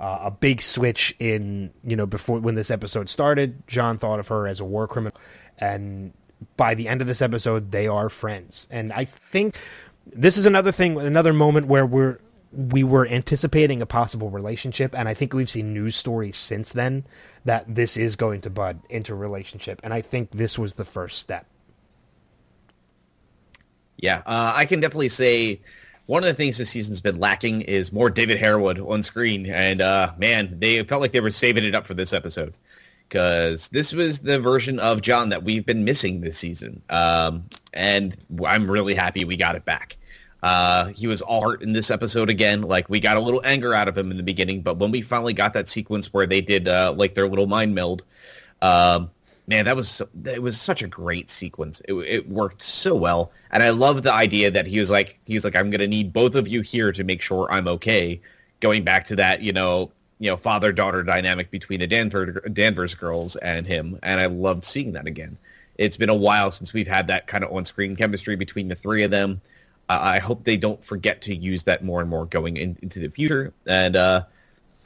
Uh, a big switch in, you know, before when this episode started, J'onn thought of her as a war criminal. And by the end of this episode, they are friends. And I think this is another thing, another moment where we're we were anticipating a possible relationship, and I think we've seen news stories since then that this is going to bud into a relationship, and I think this was the first step. Yeah, uh, I can definitely say one of the things this season's been lacking is more David Harewood on screen, and uh, man, they felt like they were saving it up for this episode because this was the version of J'onn that we've been missing this season, um, and I'm really happy we got it back. Uh, he was all heart in this episode again. Like we got a little anger out of him in the beginning, but when we finally got that sequence where they did uh, like their little mind meld, um, man, that was it was such a great sequence. It, it worked so well, and I love the idea that he was like he's like I'm gonna need both of you here to make sure I'm okay. Going back to that, you know, you know, father daughter dynamic between the Danvers Danvers girls and him, and I loved seeing that again. It's been a while since we've had that kind of on-screen chemistry between the three of them. Uh, I hope they don't forget to use that more and more going in, into the future. And uh,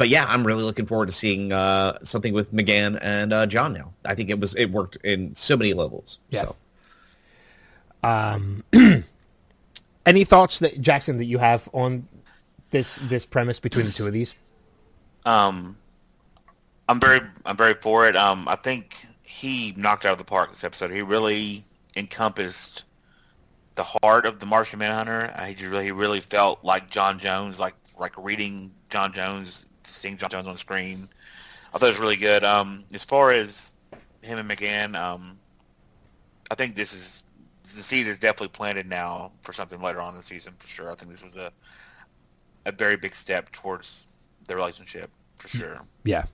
but yeah, I'm really looking forward to seeing uh, something with M'gann and uh, J'onn now. I think it was it worked in so many levels. Yeah. So. Um, any thoughts that Jackson that you have on this this premise between the two of these? Um, I'm very, I'm very for it. Um, I think he knocked out of the park this episode. He really encompassed the heart of the Martian Manhunter. Uh, He just really, he really felt like J'onn J'onzz, like like reading J'onn J'onzz, seeing J'onn J'onzz on screen. I thought it was really good. Um, as far as him and M'gann, um, I think this is the seed is definitely planted now for something later on in the season for sure. I think this was a a very big step towards the relationship for sure. Yeah.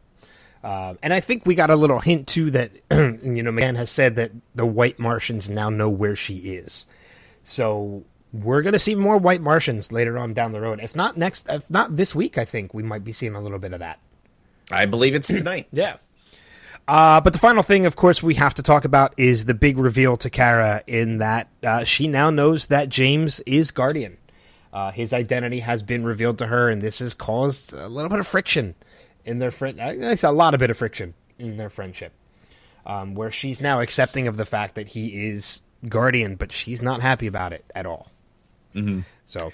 Uh, and I think we got a little hint too that you know M'gann has said that the White Martians now know where she is, so we're gonna see more White Martians later on down the road. If not next, if not this week, I think we might be seeing a little bit of that. I believe it's tonight. Yeah. Uh, but the final thing, of course, we have to talk about is the big reveal to Kara in that uh, she now knows that James is Guardian. Uh, his identity has been revealed to her, and this has caused a little bit of friction in their friend. It's a lot of bit of friction in their friendship, um, where she's now accepting of the fact that he is Guardian, but she's not happy about it at all. Mm-hmm. So,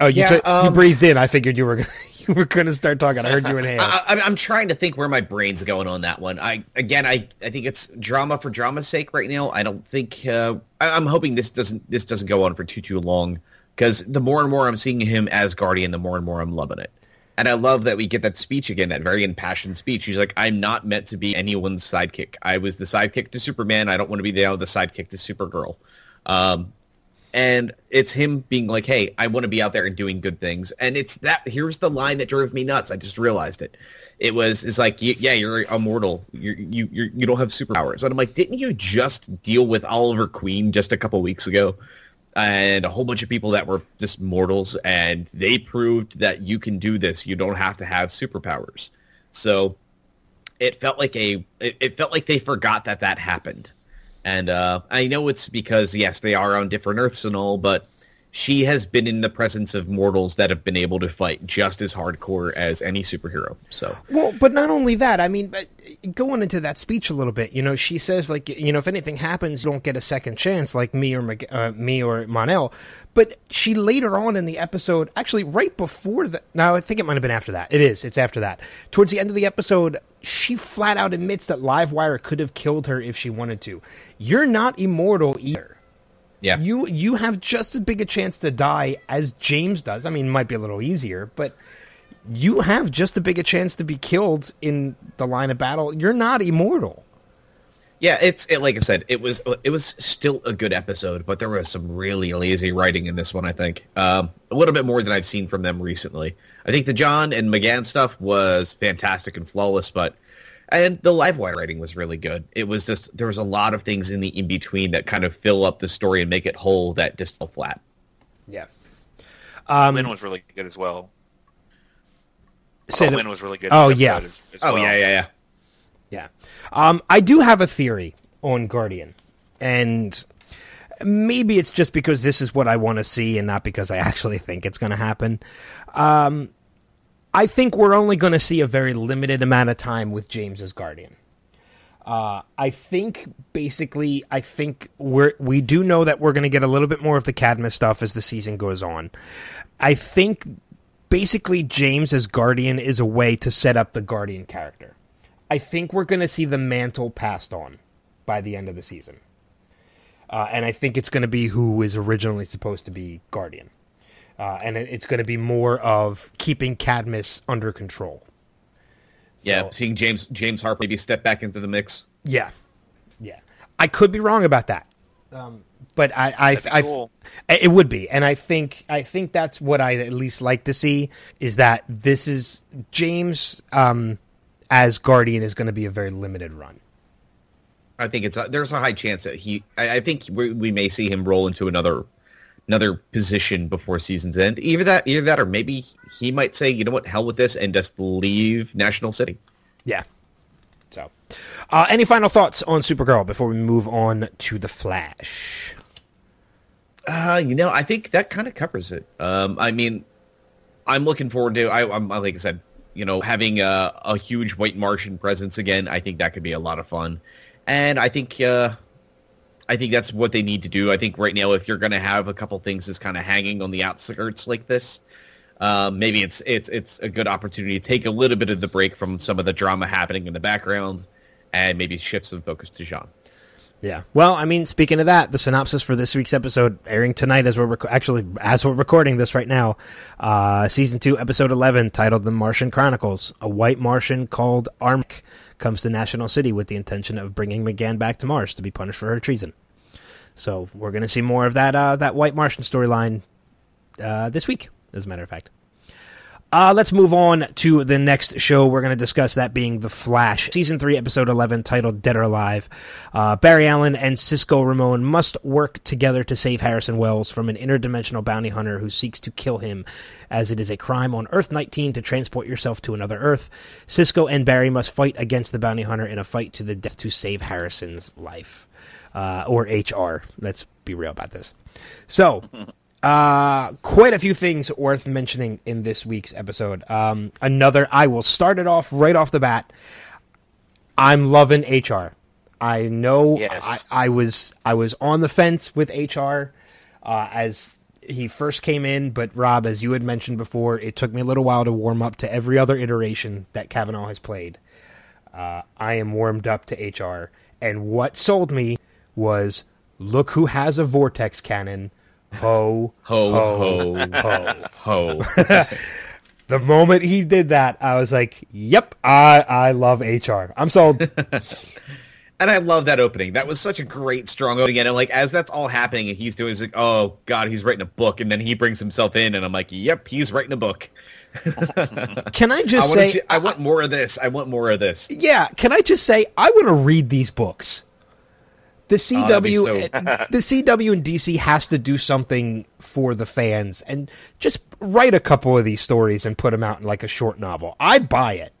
oh, you Yeah, you um, breathed in. I figured you were you were going to start talking. I heard you inhale. I, I, I'm trying to think where my brain's going on that one. I again, I, I think it's drama for drama's sake right now. I don't think uh, I, I'm hoping this doesn't this doesn't go on for too too long because the more and more I'm seeing him as Guardian, the more and more I'm loving it. And I love that we get that speech again, that very impassioned speech. He's like, I'm not meant to be anyone's sidekick. I was the sidekick to Superman. I don't want to be now the sidekick to Supergirl. Um, and it's him being like, "Hey, I want to be out there and doing good things." And it's that. Here's the line that drove me nuts. I just realized it. It was, it's like, yeah, you're immortal. You're, you you you don't have superpowers. And I'm like, didn't you just deal with Oliver Queen just a couple weeks ago? and a whole bunch of people that were just mortals, and they proved that you can do this. You don't have to have superpowers. So it felt like a it, it felt like they forgot that that happened. And uh, I know it's because yes, they are on different Earths and all, but she has been in the presence of mortals that have been able to fight just as hardcore as any superhero. So well, but not only that. I mean, going into that speech a little bit, you know, she says like, you know, if anything happens, you don't get a second chance, like me or uh, me or Mon-El. But she later on in the episode, actually right before that, now I think it might have been after that. It is. It's after that. Towards the end of the episode, she flat out admits that Livewire could have killed her if she wanted to. You're not immortal either. Yeah. You you have just as big a chance to die as James does. I mean, it might be a little easier, but you have just as big a chance to be killed in the line of battle. You're not immortal. Yeah, it's it, like I said, it was it was still a good episode, but there was some really lazy writing in this one. I think um, a little bit more than I've seen from them recently. I think the J'onn and M'gann stuff was fantastic and flawless, but and the Livewire writing was really good. It was just there was a lot of things in the in between that kind of fill up the story and make it whole that just fell flat. Yeah. Um, Lynn was really good as well. Say Lynn was really good. Oh yeah. As, as oh well. yeah, yeah, yeah. Yeah. Um, I do have a theory on Guardian, and maybe it's just because this is what I want to see, and not because I actually think it's going to happen. Um, I think we're only going to see a very limited amount of time with James as Guardian. Uh, I think basically, I think we're we do know that we're going to get a little bit more of the Cadmus stuff as the season goes on. I think basically James as Guardian is a way to set up the Guardian character. I think we're going to see the mantle passed on by the end of the season, uh, and I think it's going to be who is originally supposed to be Guardian uh, and it's going to be more of keeping Cadmus under control. Yeah, so, seeing James James Harper maybe step back into the mix. Yeah, yeah. I could be wrong about that, um, but I, I, I, cool. it would be, and I think I think that's what I at least like to see is that this is James um, as Guardian is going to be a very limited run. I think it's a, there's a high chance that he. I, I think we, we may see him roll into another another position before season's end. Either that, either that, or maybe he might say, you know what, hell with this, and just leave National City. Yeah. So, uh, any final thoughts on Supergirl before we move on to the Flash? Uh, you know, I think that kind of covers it. Um, I mean, I'm looking forward to. I, am like I said, you know, having a, a huge White Martian presence again. I think that could be a lot of fun, and I think uh, I think that's what they need to do. I think right now, if you're going to have a couple things that's kind of hanging on the outskirts like this, um, maybe it's it's it's a good opportunity to take a little bit of the break from some of the drama happening in the background, and maybe shift some focus to J'onn. Yeah. Well, I mean, speaking of that, the synopsis for this week's episode airing tonight as we're rec- actually as we're recording this right now, uh, season two, episode eleven, titled "The Martian Chronicles." A white Martian called Armek comes to National City with the intention of bringing M'gann back to Mars to be punished for her treason. So we're going to see more of that uh, that White Martian storyline uh, this week, as a matter of fact. Uh, let's move on to the next show. We're going to discuss that being The Flash, Season 3, Episode 11, titled Dead or Alive. Uh, Barry Allen and Cisco Ramon must work together to save Harrison Wells from an interdimensional bounty hunter who seeks to kill him, as it is a crime on Earth 19 to transport yourself to another Earth. Cisco and Barry must fight against the bounty hunter in a fight to the death to save Harrison's life. Uh, or HR. Let's be real about this. So. Uh, quite a few things worth mentioning in this week's episode. Um, another, I will start it off right off the bat. I'm loving HR. I know yes. I, I, was I was on the fence with HR uh, as he first came in, but Rob, as you had mentioned before, it took me a little while to warm up to every other iteration that Cavanagh has played. Uh, I am warmed up to HR, and what sold me was look who has a vortex cannon Ho, ho, ho, ho, ho. The moment he did that, I was like, "Yep, I I love HR. I'm sold." and I love that opening. That was such a great, strong opening. And like as that's all happening, and he's doing, he's like, "Oh God, he's writing a book," and then he brings himself in, and I'm like, "Yep, he's writing a book." can I just I say, see, I want more of this. I want more of this. Yeah, can I just say, I want to read these books. The oh, CW, so- the CW and DC has to do something for the fans, and just write a couple of these stories and put them out in like a short novel. I'd buy it.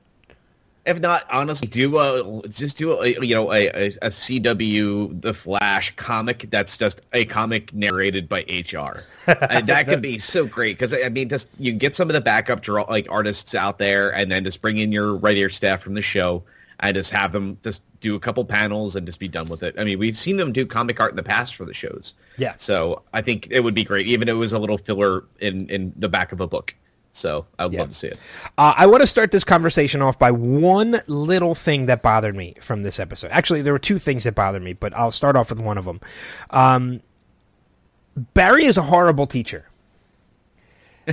If not, honestly, do a just do a you know a, a, a CW The Flash comic that's just a comic narrated by HR, and that could be so great because I mean, just you get some of the backup draw like artists out there, and then just bring in your writer staff from the show, and just have them just do a couple panels and just be done with it. I mean, we've seen them do comic art in the past for the shows, Yeah. So I think it would be great, even if it was a little filler in in the back of a book. So I would Yeah. love to see it. Uh, I want to start this conversation off by one little thing that bothered me from this episode. Actually, there were two things that bothered me, but I'll start off with one of them. Um, Barry is a horrible teacher.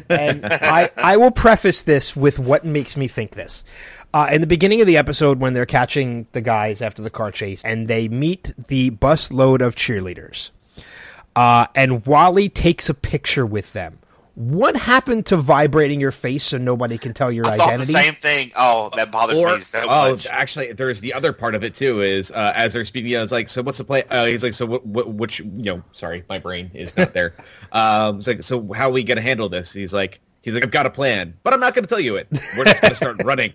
and I, I will preface this with what makes me think this. Uh, in the beginning of the episode, when they're catching the guys after the car chase, and they meet the bus load of cheerleaders, uh, and Wally takes a picture with them. What happened to vibrating your face so nobody can tell your I thought the identity? same thing. Oh, that bothered Or me so oh, much. actually, there's the other part of it too. Is uh, as they're speaking, you know, it's like, so what's the play? Uh, he's like, so what, what? Which you know, sorry, my brain is not there. um, it's like, so how are we gonna handle this? He's like, he's like, I've got a plan, but I'm not gonna tell you it. We're just gonna start running.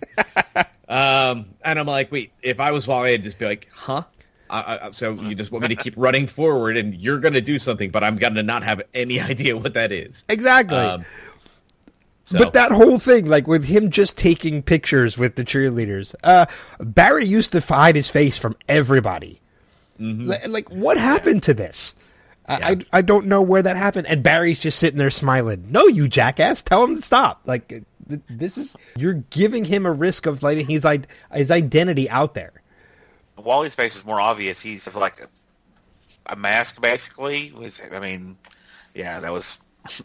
Um, and I'm like, wait, if I was Wally, I'd just be like, huh? I, I, so you just want me to keep running forward, and you're gonna do something, but I'm gonna not have any idea what that is. Exactly. Um, so, But that whole thing, like with him just taking pictures with the cheerleaders, uh, Barry used to hide his face from everybody. Li- Like, what happened to this? I, I I don't know where that happened. And Barry's just sitting there smiling. No, you jackass! Tell him to stop. Like, th- this is you're giving him a risk of letting his his identity out there. Wally's face is more obvious. He's just like a, a mask, basically. Was I mean, yeah, that was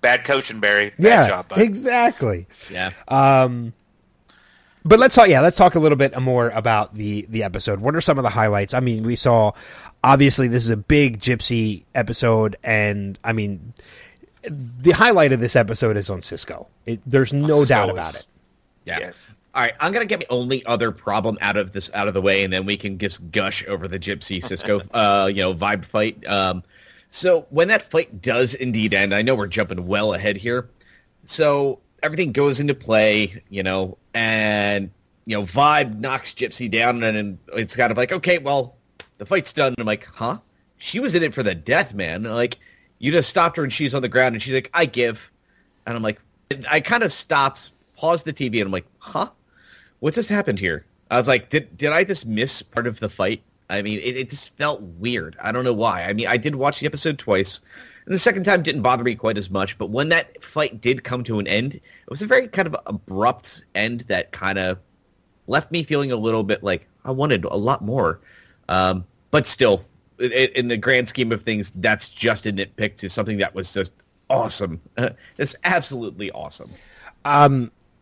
bad coaching, Barry. Bad yeah, job, exactly. yeah. Um, But let's talk. Yeah, let's talk a little bit more about the the episode. What are some of the highlights? I mean, we saw obviously this is a big Gypsy episode, and I mean, the highlight of this episode is on Cisco. It, there's no Cisco doubt is- about it. Yeah. Yes. All right, I'm gonna get my only other problem out of this out of the way, and then we can just gush over the Gypsy Cisco, uh, you know, vibe fight. Um, so when that fight does indeed end, I know we're jumping well ahead here. So everything goes into play, you know, and you know, vibe knocks Gypsy down, and then it's kind of like, okay, well, the fight's done. And I'm like, huh? She was in it for the death, man. Like, you just stopped her, and she's on the ground, and she's like, I give, and I'm like, I kind of stopped, paused the TV, and I'm like, huh? what just happened here? I was like, did did I just miss part of the fight? I mean, it, it just felt weird. I don't know why. I mean, I did watch the episode twice, and the second time didn't bother me quite as much. But when that fight did come to an end, it was a very kind of abrupt end that kind of left me feeling a little bit like I wanted a lot more. Um, but still, i i- in the grand scheme of things, that's just a nitpick to something that was just awesome. it's absolutely awesome.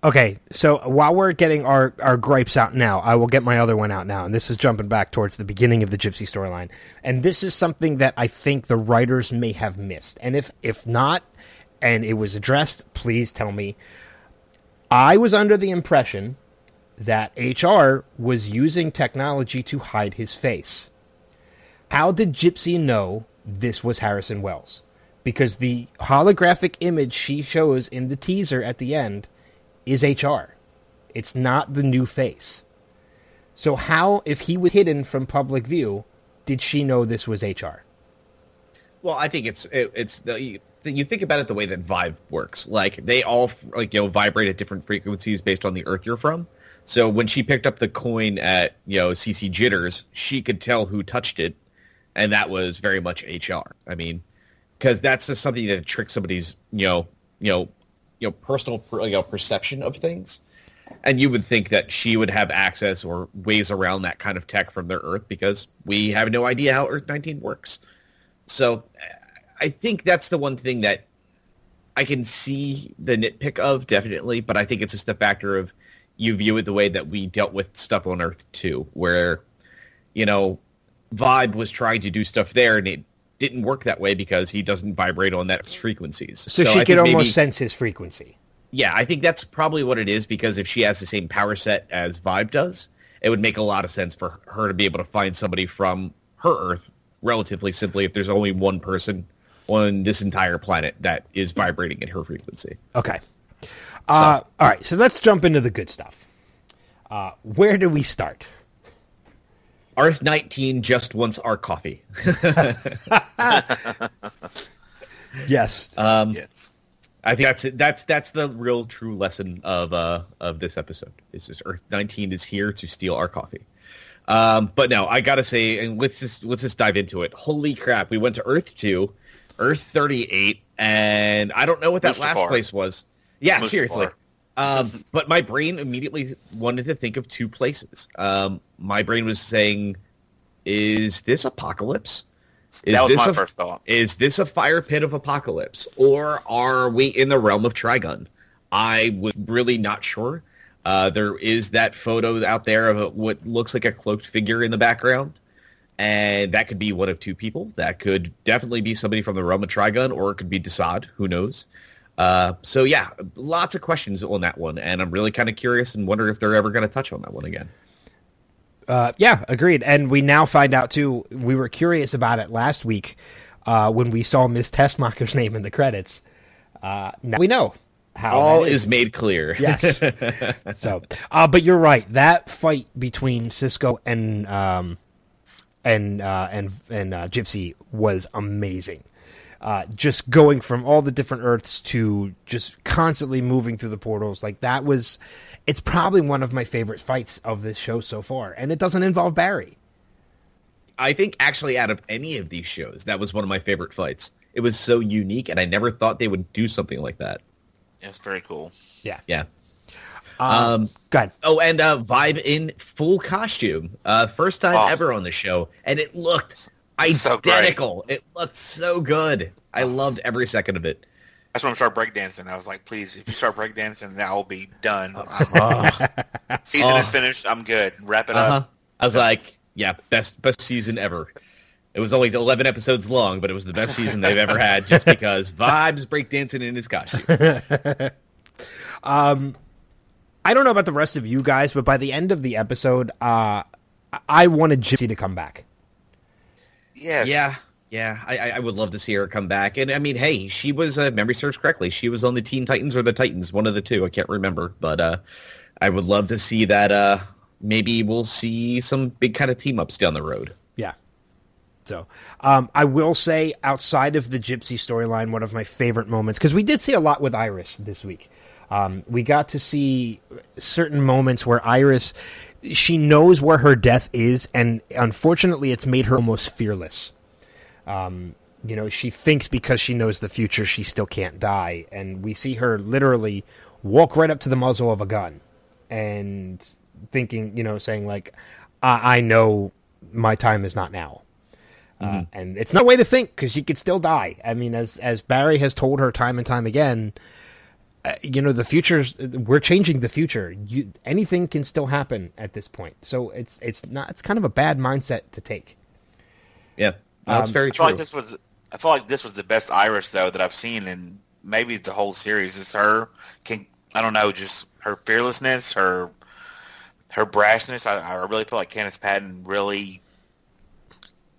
Okay, so while we're getting our, our gripes out now, I will get my other one out now. And this is jumping back towards the beginning of the Gypsy storyline. And this is something that I think the writers may have missed. And if, if not, and it was addressed, please tell me. I was under the impression that HR was using technology to hide his face. How did Gypsy know this was Harrison Wells? Because the holographic image she shows in the teaser at the end is HR. It's not the new face. So how, if he was hidden from public view, did she know this was HR? Well, I think it's it, it's the you, think about it the way that Vibe works. Like they all like you know vibrate at different frequencies based on the Earth you're from. So when she picked up the coin at you know CC Jitters, she could tell who touched it, and that was very much HR. I mean, because that's just something that tricks somebody's you know you know you know personal you know perception of things. And you would think that she would have access or ways around that kind of tech from their Earth because we have no idea how Earth 19 works. So uh, I think that's the one thing that I can see the nitpick of definitely, but I think it's just a factor of you view it the way that we dealt with stuff on Earth too, where you know Vibe was trying to do stuff there and it didn't work that way because he doesn't vibrate on that frequencies. So, she I could almost maybe- sense his frequency. yeah, I think that's probably what it is because if she has the same power set as Vibe does, it would make a lot of sense for her to be able to find somebody from her Earth relatively simply if there's only one person on this entire planet that is vibrating at her frequency. Okay. Uh, all right, so let's jump into the good stuff. Uh, where do we start? Earth 19 just wants our coffee. Yes. Um, Yes. I think that's it. That's that's the real true lesson of uh of this episode. Is just Earth 19 is here to steal our coffee. Um, but no, I gotta say, and let's just let's just dive into it. Holy crap! We went to Earth 2, Earth 38, and I don't know what that last place was. Yeah, seriously. Um, but my brain immediately wanted to think of two places. Um, my brain was saying, "Is this Apokolips? Is that was this my a- first thought. is this a fire pit of Apokolips or are we in the realm of Trigon i was really not sure uh, there is that photo out there of a, what looks like a cloaked figure in the background and that could be one of two people that could definitely be somebody from the realm of Trigon or it could be Desaad, who knows uh, so yeah lots of questions on that one and i'm really kind of curious and wonder if they're ever going to touch on that one again Uh, yeah, agreed. And we now find out too. We were curious about it last week uh, when we saw Miss Tessmacher's name in the credits. Uh, now we know how all is made clear Yes. so, uh, but you're right. That fight between Cisco and um, and uh, and and uh, Gypsy was amazing. Uh, just going from all the different Earths to just constantly moving through the portals, like that was. It's probably one of my favorite fights of this show so far, and it doesn't involve Barry. I think actually out of any of these shows, that was one of my favorite fights. It was so unique, and I never thought they would do something like that. It's very cool. Yeah. Yeah. Um, Go ahead. Oh, and uh, Vibe in full costume, uh, first time Oh. ever on the show, and it looked So great. identical. it looked so good. I loved every second of it. That's when I started breakdancing. I was like, please, if you start breakdancing, then I'll be done. Uh, Season Oh. is finished. I'm good. Wrap it Uh-huh. up. I was like, yeah, best best season ever. It was only 11 episodes long, but it was the best season they've ever had just because Vibes breakdancing in his costume. um, I don't know about the rest of you guys, but by the end of the episode, uh, I wanted Gypsy to come back. Yes. Yeah, yeah. I, I- I would love to see her come back. And I mean, hey, she was, uh, memory serves correctly, she was on the Teen Titans or the Titans, one of the two. I can't remember, but uh, I would love to see that. Uh, maybe we'll see some big kind of team ups down the road. Yeah. So, um, I will say, outside of the Gypsy storyline, one of my favorite moments, because we did see a lot with Iris this week. Um, we got to see certain moments where Iris, she knows where her death is, and unfortunately, it's made her almost fearless. Um, you know, she thinks because she knows the future, she still can't die, and we see her literally walk right up to the muzzle of a gun, and thinking, you know, saying like, "I, I know my time is not now." Uh, and it's not a way to think because she could still die. I mean, as as Barry has told her time and time again, uh, you know, the future's we're changing the future. You, anything can still happen at this point. So it's it's not it's kind of a bad mindset to take. Yeah, that's Um, very I feel true. like this was. I feel like this was the best Iris though that I've seen in maybe the whole series. Is her can I don't know just her fearlessness, her her brashness. I, I really feel like Candice Patton really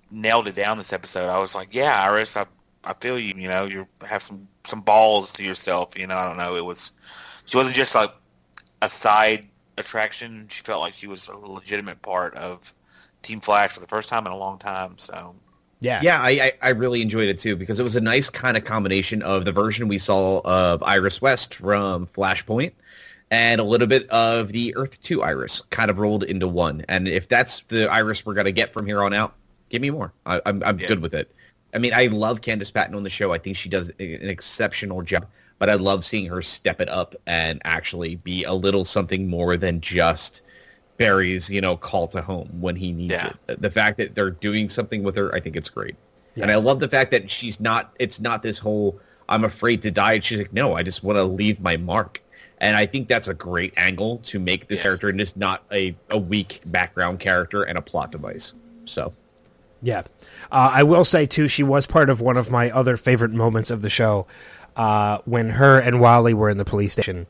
nailed it down this episode. I was like, yeah, Iris, I I feel you. You know, you have some some balls to yourself. You know, I don't know. It was she wasn't just like a side attraction. She felt like she was a legitimate part of Team Flash for the first time in a long time. So Yeah, Yeah, I, I, I really enjoyed it too because it was a nice kind of combination of the version we saw of Iris West from Flashpoint and a little bit of the Earth 2 Iris kind of rolled into one. And if that's the Iris we're going to get from here on out, give me more. I, I'm, I'm Yeah. good with it. I mean, I love Candice Patton on the show. I think she does an exceptional job, but I love seeing her step it up and actually be a little something more than just Barry's, you know, call to home when he needs Yeah. it. The fact that they're doing something with her, I think it's great. And I love the fact that she's not, it's not this whole, I'm afraid to die. She's like, no, I just want to leave my mark. And I think that's a great angle to make this Yes. character and just not a, a weak background character and a plot device. So Yeah. Uh, I will say, too, she was part of one of my other favorite moments of the show uh, when her and Wally were in the police station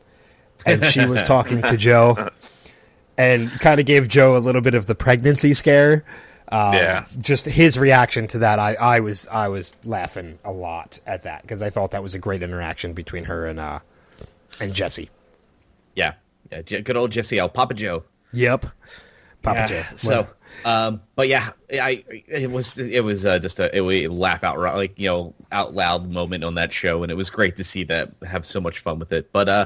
and she was talking to Joe and kind of gave Joe a little bit of the pregnancy scare. Um, Yeah. Just his reaction to that, I, I was I was laughing a lot at that because I thought that was a great interaction between her and uh, and Jesse. yeah, yeah, good old Jesse L. Papa Joe. Yep. Papa Yeah, Joe. So, um, but yeah, I it was it was uh, just a it a laugh out like you know out loud moment on that show, and it was great to see that have so much fun with it. But uh,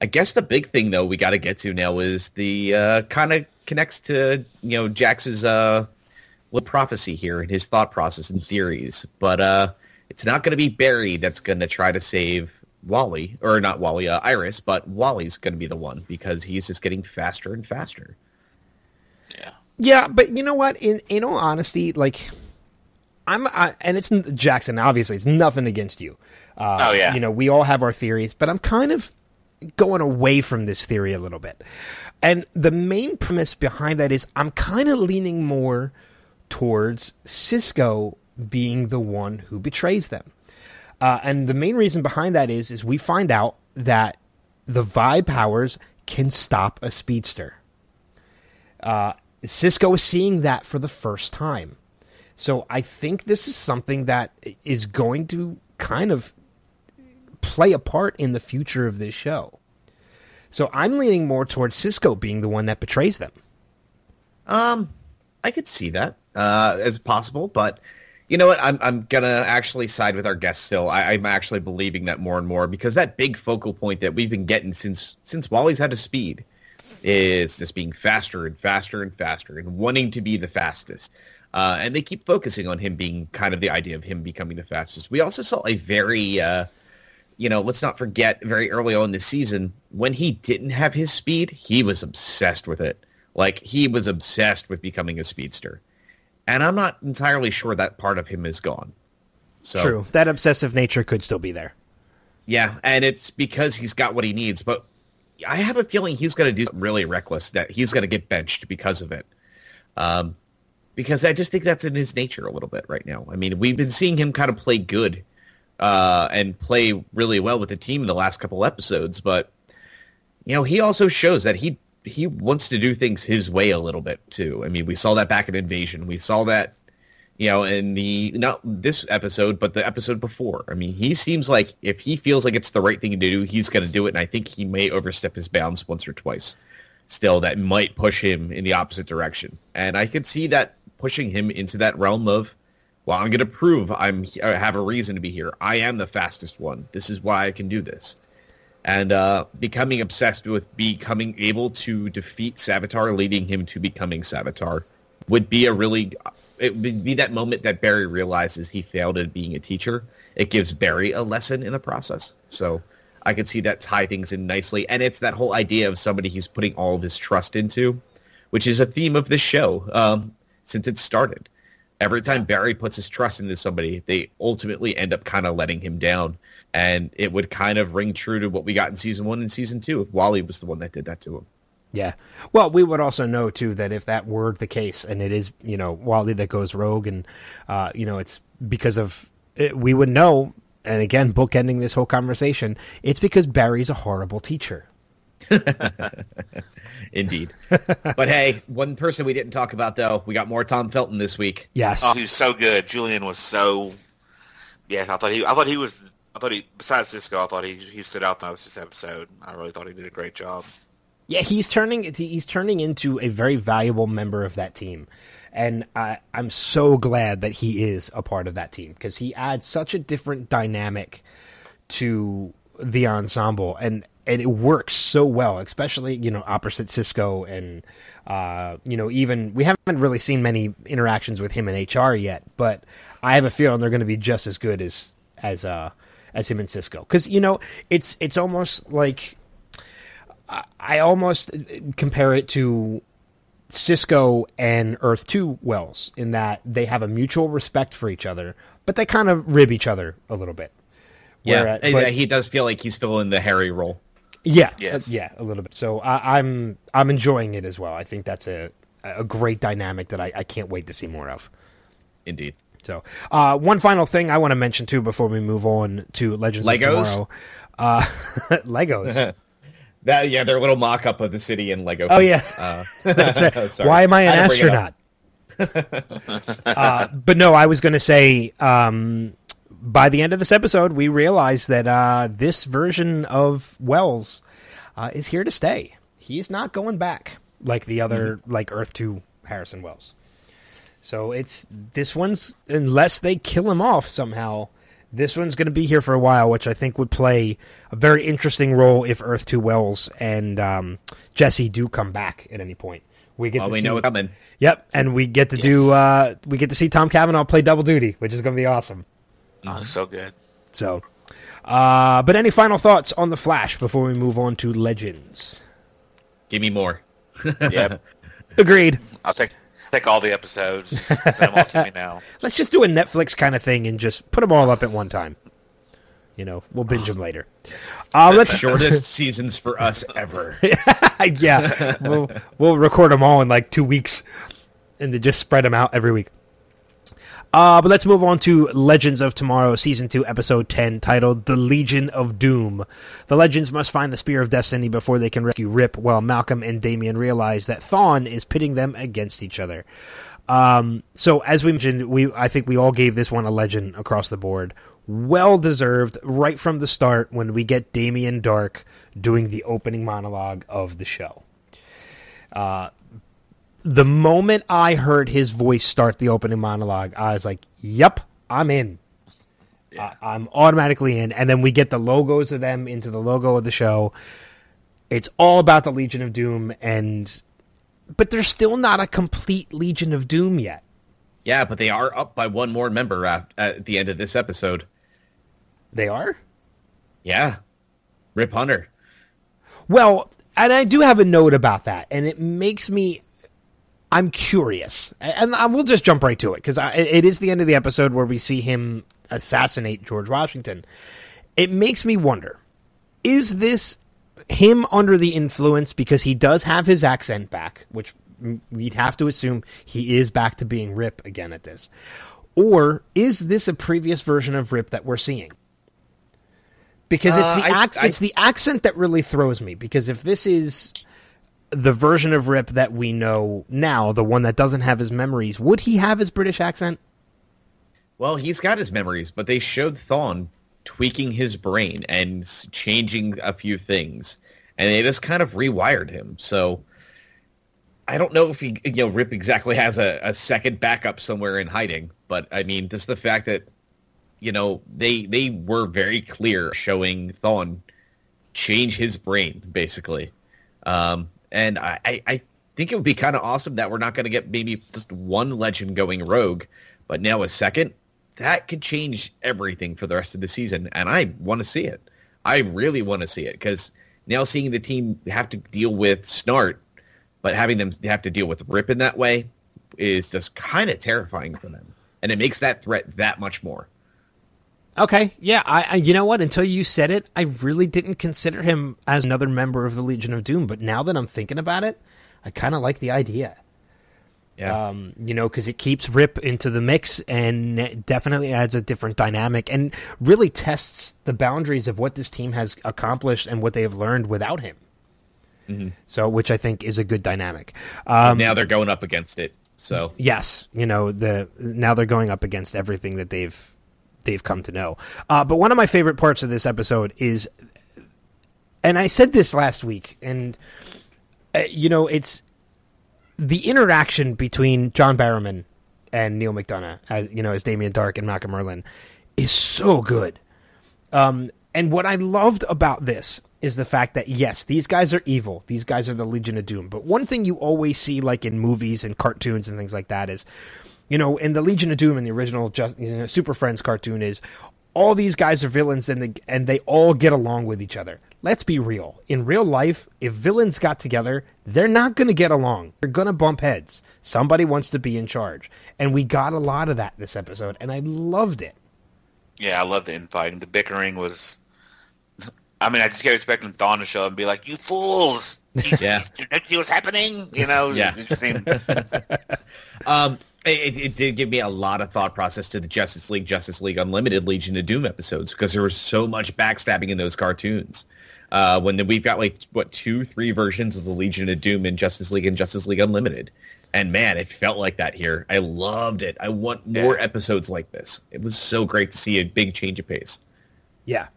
I guess the big thing though we got to get to now is the uh, kind of connects to you know Jax's uh prophecy here and his thought process and theories, but uh, it's not going to be Barry that's going to try to save Wally or not Wally, uh, Iris, but Wally's going to be the one because he's just getting faster and faster. Yeah. But you know what? In in all honesty, like I'm, I, and it's Jackson. Obviously, it's nothing against you. Uh, Oh, yeah. You know, we all have our theories, but I'm kind of going away from this theory a little bit. And the main premise behind that is I'm kind of leaning more towards Cisco being the one who betrays them. Uh, and the main reason behind that is is we find out that the vibe powers can stop a speedster. Uh, Cisco is seeing that for the first time. So I think this is something that is going to kind of play a part in the future of this show. So I'm leaning more towards Cisco being the one that betrays them. Um, I could see that uh, as possible, but you know what? I'm I'm gonna actually side with our guest still. I, I'm actually believing that more and more because that big focal point that we've been getting since since Wally's had to speed is just being faster and faster and faster and wanting to be the fastest. Uh, and they keep focusing on him being kind of the idea of him becoming the fastest. We also saw a very uh, you know, let's not forget very early on this season when he didn't have his speed, he was obsessed with it. Like he was obsessed with becoming a speedster. And I'm not entirely sure that part of him is gone. So True. That obsessive nature could still be there. yeah, and it's because he's got what he needs, but I have a feeling he's going to do really reckless that he's going to get benched because of it. Um, because I just think that's in his nature a little bit right now. I mean, we've been seeing him kind of play good uh, and play really well with the team in the last couple episodes, but you know, he also shows that he he wants to do things his way a little bit too. I mean, we saw that back in Invasion. We saw that you know, in the not this episode, but the episode before. I mean, he seems like if he feels like it's the right thing to do, he's going to do it, and I think he may overstep his bounds once or twice. Still, that might push him in the opposite direction, and I could see that pushing him into that realm of, well, I'm going to prove I'm I have a reason to be here. I am the fastest one. This is why I can do this, and uh, becoming obsessed with becoming able to defeat Savitar, leading him to becoming Savitar, would be a really it would be that moment that Barry realizes he failed at being a teacher. It gives Barry a lesson in the process. So I could see that tie things in nicely. And it's that whole idea of somebody he's putting all of his trust into, which is a theme of this show um, since it started. Every time Barry puts his trust into somebody, they ultimately end up kind of letting him down. And it would kind of ring true to what we got in season one and season two if Wally was the one that did that to him. Yeah. Well, we would also know too that if that were the case, and it is, you know, Wally that goes rogue, and uh, you know, it's because of it, we would know. And again, bookending this whole conversation, it's because Barry's a horrible teacher. Indeed. but hey, one person we didn't talk about though, we got more Tom Felton this week. Yes. Oh, he was so good. Julian was so. Yes, I thought he. I thought he was. I thought he. Besides Cisco, I thought he he stood out the most this episode. I really thought he did a great job. Yeah, he's turning he's turning into a very valuable member of that team. And I, I'm so glad that he is a part of that team because he adds such a different dynamic to the ensemble and, and it works so well, especially, you know, opposite Cisco and, uh, you know, even we haven't really seen many interactions with him in HR yet, but I have a feeling they're going to be just as good as, as, uh, as him and Cisco. Cause, you know, it's, it's almost like, I almost compare it to Cisco and Earth 2 Wells in that they have a mutual respect for each other, but they kind of rib each other a little bit. Yeah, Where, uh, but- uh, he does feel like he's still in the Harry role. Yeah, Yes. uh, yeah, a little bit. So I, I'm I'm enjoying it as well. I think that's a a great dynamic that I, I can't wait to see more of. Indeed. So, uh, one final thing I want to mention too before we move on to Legends Legos? of Tomorrow. Uh, Legos. That yeah, their little mock-up of the city in Lego. Oh yeah, Uh, That's it. Why am I an Had to bring it up. astronaut? uh, but no, I was going to say. Um, by the end of this episode, we realized that uh, this version of Wells uh, is here to stay. He's not going back like the other, like Earth Two Harrison Wells. So it's this one's unless they kill him off somehow. This one's going to be here for a while, which I think would play a very interesting role if Earth Two Wells and um, Jesse do come back at any point. We get Well, to we see, know it's coming. Yep, and we get to do uh, we get to see Tom Cavanagh play double duty, which is going to be awesome. Oh, so good. So, uh, but any final thoughts on the Flash before we move on to Legends? Give me more. Yep. Agreed. I'll take take all the episodes. Send them all to me now. Let's just do a Netflix kind of thing and just put them all up at one time. You know, we'll binge them later. Uh, let's Shortest seasons for us ever. yeah, we'll we'll record them all in like two weeks, and then just spread them out every week. Uh, but let's move on to Legends of Tomorrow, Season 2, Episode 10, titled The Legion of Doom. The Legends must find the Spear of Destiny before they can rescue Rip, while Malcolm and Damien realize that Thawne is pitting them against each other. Um, so, as we mentioned, we I think we all gave this one a legend across the board. Well deserved right from the start when we get Damien Darhk doing the opening monologue of the show the moment I heard his voice start the opening monologue, I was like, "Yep, I'm in. I, I'm automatically in." And then we get the logos of them into the logo of the show. It's all about the Legion of Doom, and but they're still not a complete Legion of Doom yet. yeah, but they are up by one more member at, at the end of this episode. They are Yeah, Rip Hunter. well, and I do have a note about that, and it makes me. I'm curious, and I will just jump right to it because it is the end of the episode where we see him assassinate George Washington. It makes me wonder: is this him under the influence because he does have his accent back, which we'd have to assume he is back to being Rip again at this, or is this a previous version of Rip that we're seeing? Because it's Uh, I- ac- I- it's the accent that really throws me. Because if this is the version of Rip that we know now, the one that doesn't have his memories, would he have his British accent? Well, he's got his memories, but they showed Thawne tweaking his brain and changing a few things, and they just kind of rewired him. So I don't know if he, you know, Rip exactly has a, a second backup somewhere in hiding, but I mean, just the fact that you know they they were very clear showing Thawne change his brain basically, um, and I, I, think it would be kind of awesome that we're not going to get maybe just one legend going rogue, but now a second that could change everything for the rest of the season, and I want to see it. I really want to see it because now seeing the team have to deal with Snart, but having them have to deal with Rip in that way is just kind of terrifying for them, and it makes that threat that much more. Okay, yeah, I, I you know what? Until you said it, I really didn't consider him as another member of the Legion of Doom. But now that I'm thinking about it, I kind of like the idea. Yeah. Um, you know, because it keeps Rip into the mix and it definitely adds a different dynamic and really tests the boundaries of what this team has accomplished and what they have learned without him. So, which I think is a good dynamic. Um, now they're going up against it, so yes, you know the now they're going up against everything that they've they've come to know. Uh, but one of my favorite parts of this episode is, and I said this last week, and uh, you know it's the interaction between John Barrowman and Neal McDonough, as you know, as Damien Darhk and Malcolm Merlyn, is so good. Um, and what I loved about this is the fact that yes, these guys are evil. These guys are the Legion of Doom. But one thing you always see, like in movies and cartoons and things like that, is you know, in the Legion of Doom in the original just you know, Super Friends cartoon is all these guys are villains and they, and they all get along with each other. Let's be real. In real life, if villains got together, they're not going to get along. They're going to bump heads. Somebody wants to be in charge. And we got a lot of that this episode, and I loved it. Yeah, I love the infighting. The bickering was. I mean, I just kept expecting Thawne to show up and be like, "You fools! You, Yeah. you don't see what's happening." You know, Yeah. It just seemed, Um, it, it did give me a lot of thought process to the Justice League, Justice League Unlimited, Legion of Doom episodes because there was so much backstabbing in those cartoons. Uh, when the, we've got like what two, three versions of the Legion of Doom in Justice League and Justice League Unlimited, and man, it felt like that here. I loved it. I want more Yeah. episodes like this. It was so great to see a big change of pace. Yeah.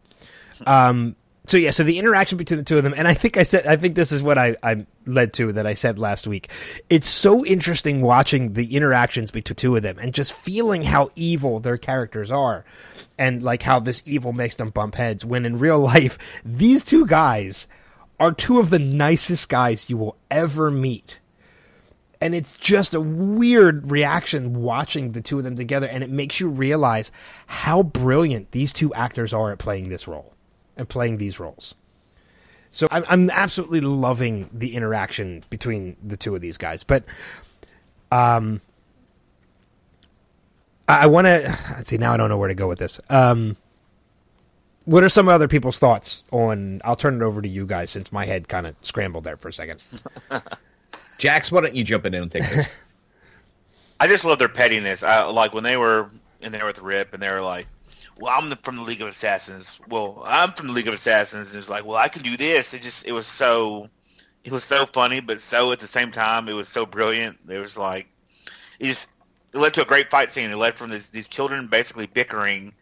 Um. So yeah. So the interaction between the two of them, and I think I said, I think this is what I I led to that I said last week. It's so interesting watching the interactions between two of them and just feeling how evil their characters are, and like how this evil makes them bump heads. When in real life, these two guys are two of the nicest guys you will ever meet. And it's just a weird reaction watching the two of them together, and it makes you realize how brilliant these two actors are at playing this role and playing these roles. So I'm, I'm absolutely loving the interaction between the two of these guys. But um, I, I want to let's see. Now I don't know where to go with this. Um, what are some other people's thoughts on? I'll turn it over to you guys since my head kind of scrambled there for a second. Jax, why don't you jump in and take this? I just love their pettiness. I, like when they were in there with Rip, and they were like, "Well, I'm the, from the League of Assassins." Well, I'm from the League of Assassins, and it's like, "Well, I can do this." It just, it was so, it was so funny, but so at the same time, it was so brilliant. It was like, it just it led to a great fight scene. It led from this, these children basically bickering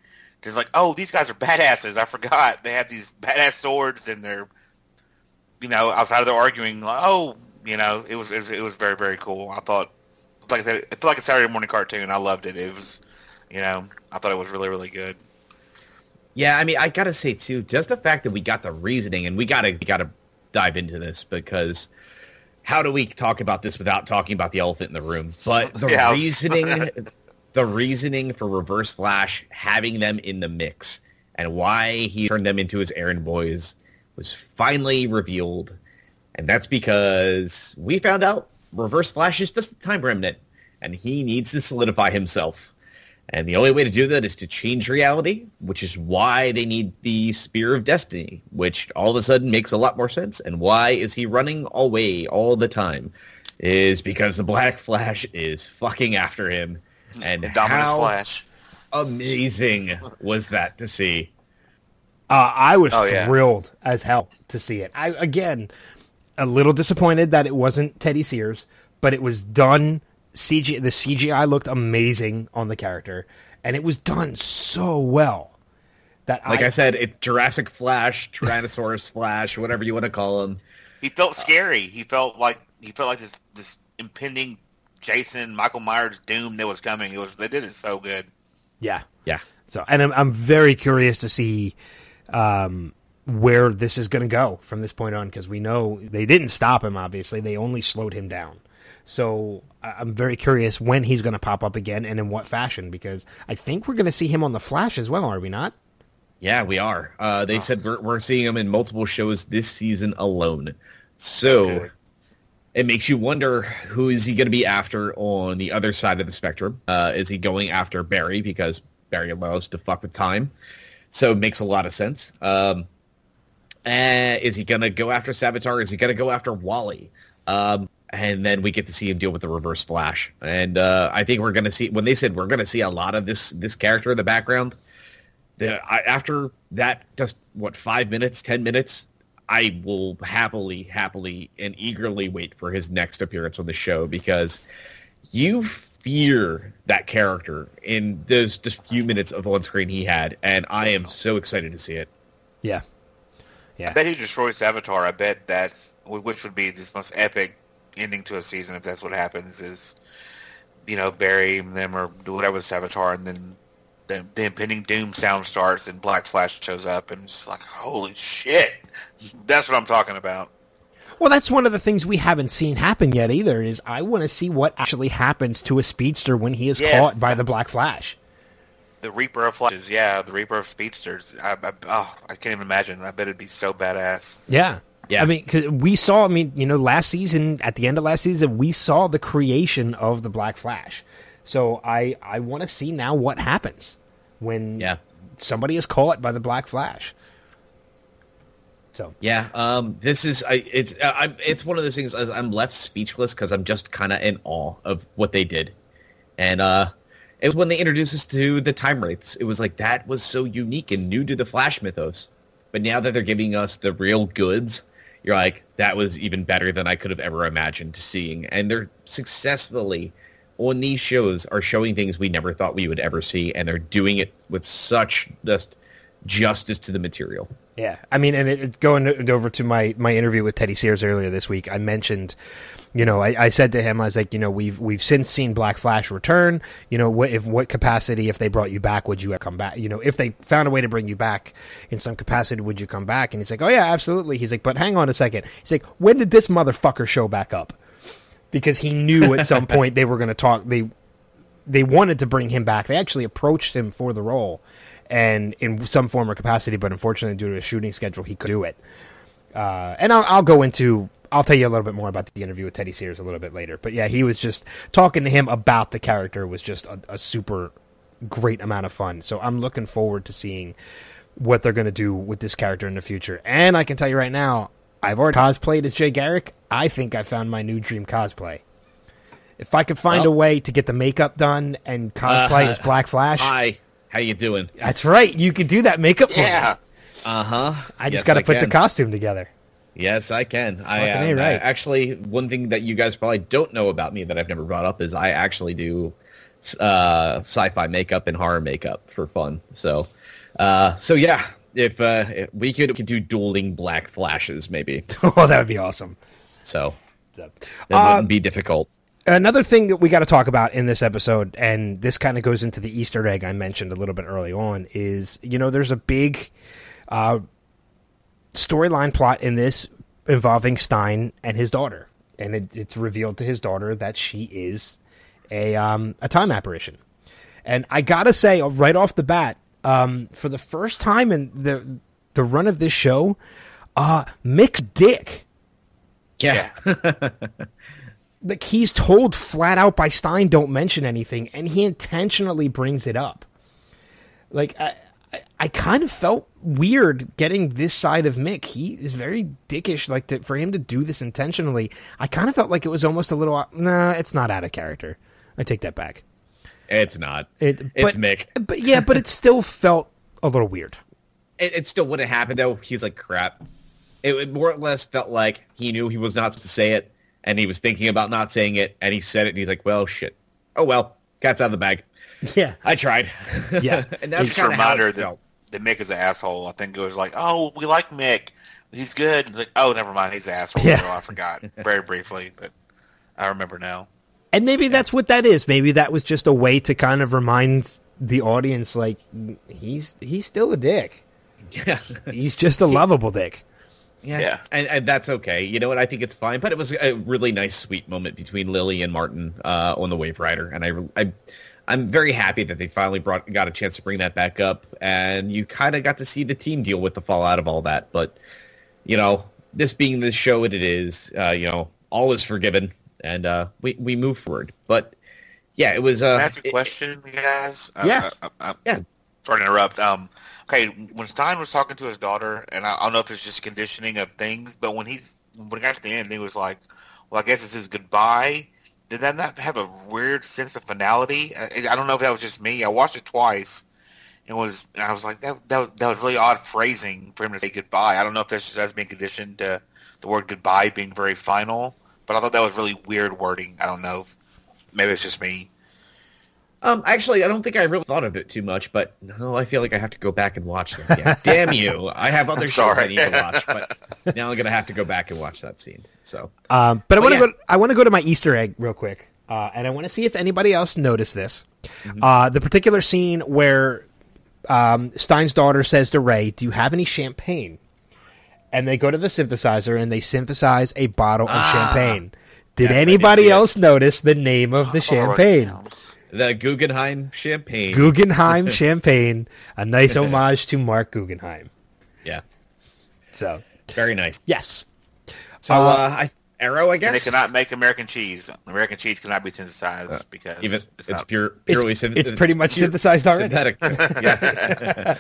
to like, "Oh, these guys are badasses." I forgot they have these badass swords, and they're, you know, outside of their arguing, like, "Oh." You know, it was, it was it was very very cool. I thought like I said, it's like a Saturday morning cartoon. I loved it. It was, you know, I thought it was really, really good. Yeah, I mean, I gotta say too, just the fact that we got the reasoning, and we gotta we gotta dive into this because how do we talk about this without talking about the elephant in the room? But the Yeah. reasoning, the reasoning for Reverse Flash having them in the mix and why he turned them into his errand boys was finally revealed, and that's because we found out Reverse Flash is just a time remnant, and he needs to solidify himself. And the only way to do that is to change reality, which is why they need the Spear of Destiny, which all of a sudden makes a lot more sense. And why is he running away all the time? Is because the Black Flash is fucking after him. And The Dominus how Flash. amazing was that to see? Uh, I was Oh, yeah. thrilled as hell to see it. I again a little disappointed that it wasn't Teddy Sears, but it was done. CG the CGI looked amazing on the character, and it was done so well that Like I, I, said, it's Jurassic Flash, Tyrannosaurus Flash, whatever you want to call him. He felt scary. He felt like he felt like this this impending Jason Michael Myers doom that was coming. It was they did it so good. yeah. Yeah. So, and I'm I'm very curious to see um, where this is going to go from this point on because we know they didn't stop him. Obviously, they only slowed him down. So I'm very curious when he's going to pop up again and in what fashion because I think we're going to see him on the Flash as well. Are we not? Yeah, we are. Uh, they said we're, we're seeing him in multiple shows this season alone. So Okay. it makes you wonder who is he going to be after on the other side of the spectrum. Uh, is he going after Barry because Barry allows to fuck with time? So it makes a lot of sense. Um, uh, is he going to go after Savitar? Is he going to go after Wally? Um, and then we get to see him deal with the Reverse Flash. And uh, I think we're going to see when they said we're going to see a lot of this this character in the background. The, I, after that, just what five minutes, ten minutes, I will happily, happily, and eagerly wait for his next appearance on the show because you fear that character in those just few minutes of on screen he had, and I am so excited to see it. Yeah. Yeah. I bet he destroys Savitar. I bet that's which would be this most epic ending to a season if that's what happens. Is you know bury them or do whatever with Savitar, and then the, the impending doom sound starts and Black Flash shows up, and it's like holy shit. That's what I'm talking about. Well, that's one of the things we haven't seen happen yet either. Is I want to see what actually happens to a speedster when he is Yes, caught by the Black Flash. The Reaper of Flashes, yeah, the Reaper of Speedsters. I, I, oh, I can't even imagine. I bet it'd be so badass. Yeah. Yeah. I mean, cause we saw, I mean, you know, last season, at the end of last season, we saw the creation of the Black Flash. So I, I want to see now what happens when Yeah. somebody is caught by the Black Flash. So Yeah, um, this is I, it's uh, I, it's one of those things. As I'm left speechless because I'm just kind of in awe of what they did, and uh, it was when they introduced us to the time wraiths. It was like that was so unique and new to the Flash mythos. But now that they're giving us the real goods, you're like that was even better than I could have ever imagined seeing. And they're successfully on these shows are showing things we never thought we would ever see, and they're doing it with such just justice to the material. Yeah, I mean, and it, it, going over to my my interview with Teddy Sears earlier this week, I mentioned, you know, I, I said to him, I was like, you know, we've we've since seen Black Flash return. You know, what if what capacity if they brought you back, would you come back? You know, if they found a way to bring you back in some capacity, would you come back? And he's like, oh yeah, absolutely. He's like, but hang on a second. He's like, when did this motherfucker show back up? Because he knew at some point they were going to talk. They they wanted to bring him back. They actually approached him for the role and in some form or capacity, but unfortunately, due to a shooting schedule, he could do it. Uh, and I'll, I'll, go into, I'll tell you a little bit more about the interview with Teddy Sears a little bit later. But yeah, he was just talking to him about the character was just a, a super great amount of fun. So I'm looking forward to seeing what they're going to do with this character in the future. And I can tell you right now, I've already cosplayed as Jay Garrick. I think I found my new dream cosplay. If I could find well, a way to get the makeup done and cosplay uh, as Black Flash, I how you doing? That's right. You could do that makeup. Yeah. Uh huh. I just yes, got to put can. the costume together. Yes, I can. I, a, right. I actually one thing that you guys probably don't know about me that I've never brought up is I actually do uh, sci-fi makeup and horror makeup for fun. So, uh, so yeah, if, uh, if we could, we could do dueling black flashes, maybe. oh, that would be awesome. So that wouldn't uh, be difficult. Another thing that we got to talk about in this episode, and this kind of goes into the Easter egg I mentioned a little bit early on, is you know there's a big uh, storyline plot in this involving Stein and his daughter, and it, it's revealed to his daughter that she is a um, a time apparition. And I gotta say, right off the bat, um, for the first time in the the run of this show, uh, Mick's dick. Yeah. like he's told flat out by Stein, don't mention anything, and he intentionally brings it up. Like I, I, I kind of felt weird getting this side of Mick. He is very dickish. Like to, for him to do this intentionally, I kind of felt like it was almost a little. Nah, it's not out of character. I take that back. It's not. It, it's Mick. But yeah, but it still felt a little weird. It, it still wouldn't happen though. He's like crap. It, it more or less felt like he knew he was not supposed to say it and he was thinking about not saying it, and he said it, and he's like, "Well, shit. Oh well, cat's out of the bag." Yeah, I tried. Yeah, and that's kind of reminder that, that Mick is an asshole. I think it was like, "Oh, we like Mick. He's good." like, "Oh, never mind. He's an asshole." Yeah. So I forgot very briefly, but I remember now. And maybe that's what that is. Maybe that was just a way to kind of remind the audience, like he's he's still a dick. Yeah, he's just a lovable dick. Yeah, yeah. And, and, that's okay. You know what? I think it's fine. But it was a really nice, sweet moment between Lily and Martin uh, on the Waverider. and I, I, I'm very happy that they finally brought got a chance to bring that back up, and you kind of got to see the team deal with the fallout of all that. But you know, this being the show that it is, uh, you know, all is forgiven, and uh, we we move forward. But yeah, it was. Uh, ask a question, it, guys? Yeah, uh, uh, uh, yeah. Sorry to interrupt. Um, okay, when Stein was talking to his daughter, and I, I don't know if it's just conditioning of things, but when he's when he got to the end, he was like, "Well, I guess this is goodbye." Did that not have a weird sense of finality? I, I don't know if that was just me. I watched it twice. It was, and I was like, that, that was, that was really odd phrasing for him to say goodbye. I don't know if that's just us being conditioned to the word goodbye being very final, but I thought that was really weird wording. I don't know. Maybe it's just me. Um, actually, I don't think I really thought of it too much, but no, I feel like I have to go back and watch them. Yeah, damn you! I have other shows I need to watch, but now I'm gonna have to go back and watch that scene. So, um, but I want to yeah. go. I want to go to my Easter egg real quick, uh, and I want to see if anybody else noticed this. Mm-hmm. Uh, the particular scene where um, Stein's daughter says to Ray, "Do you have any champagne?" And they go to the synthesizer and they synthesize a bottle of ah, champagne. Did anybody else notice the name of the oh, champagne? The Guggenheim champagne. Guggenheim champagne, a nice homage to Marc Guggenheim. Yeah. So very nice. Yes. So uh, uh, I Arrow, I And they cannot make American cheese. American cheese cannot be synthesized because Even it's, it's, not. pure, It's- purely syn- it's pretty much synthesized already. Synthetic. yeah.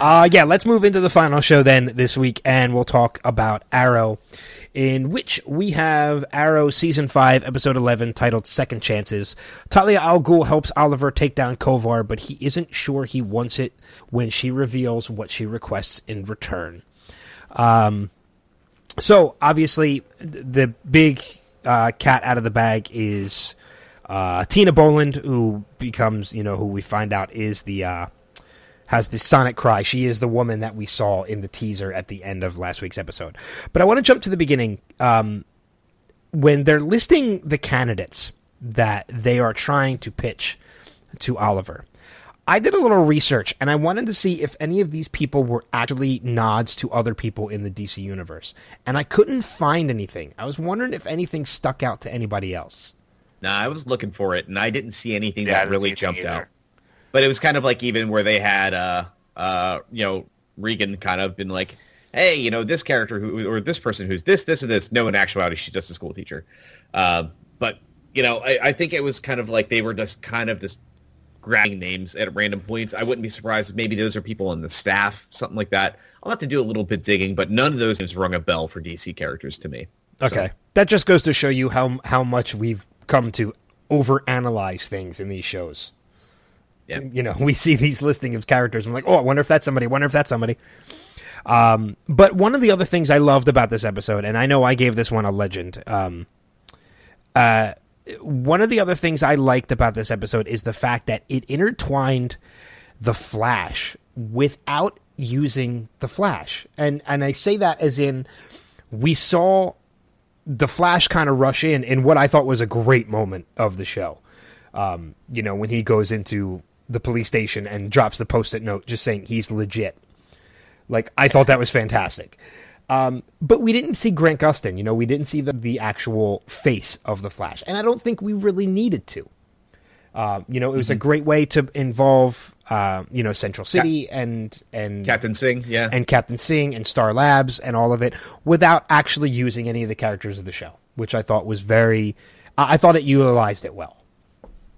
Uh, yeah, let's move into the final show then this week, and we'll talk about Arrow, in which we have Arrow Season 5, Episode 11, titled Second Chances. Talia al Ghul helps Oliver take down Kovar, but he isn't sure he wants it when she reveals what she requests in return. Um, so, obviously, the big uh, cat out of the bag is uh, Tina Boland, who becomes, you know, who we find out is the. Uh, has the sonic cry. She is the woman that we saw in the teaser at the end of last week's episode. But I want to jump to the beginning. Um, when they're listing the candidates that they are trying to pitch to Oliver, I did a little research and I wanted to see if any of these people were actually nods to other people in the DC universe. And I couldn't find anything. I was wondering if anything stuck out to anybody else. Nah, I was looking for it, and I didn't see anything Yeah, that really see anything jumped either. out. But it was kind of like even where they had, uh, uh, you know, Regan kind of been like, hey, you know, this character who or this person who's this, this, and this. No, in actuality, she's just a school teacher. Uh, but you know, I, I think it was kind of like they were just kind of just grabbing names at random points. I wouldn't be surprised if maybe those are people on the staff, something like that. I'll have to do a little bit digging, but none of those names rung a bell for DC characters to me. So- Okay. That just goes to show you how how much we've come to overanalyze things in these shows. Yeah. You know, we see these listing of characters. I'm like, oh, I wonder if that's somebody. I wonder if that's somebody. Um, but one of the other things I loved about this episode, and I know I gave this one a legend. Um, uh, one of the other things I liked about this episode is the fact that it intertwined the Flash without using the Flash, and and I say that as in we saw the Flash kind of rush in in what I thought was a great moment of the show. Um, you know, when he goes into the police station and drops the post-it note just saying he's legit. Like I thought that was fantastic. Um, but we didn't see Grant Gustin. You know, we didn't see the, the actual face of the Flash, and I don't think we really needed to. Uh, you know, it was a great way to involve, uh, you know, Central City and and Captain Singh, yeah, and Captain Singh and Star Labs and all of it without actually using any of the characters of the show, which I thought was very. I I thought it utilized it well.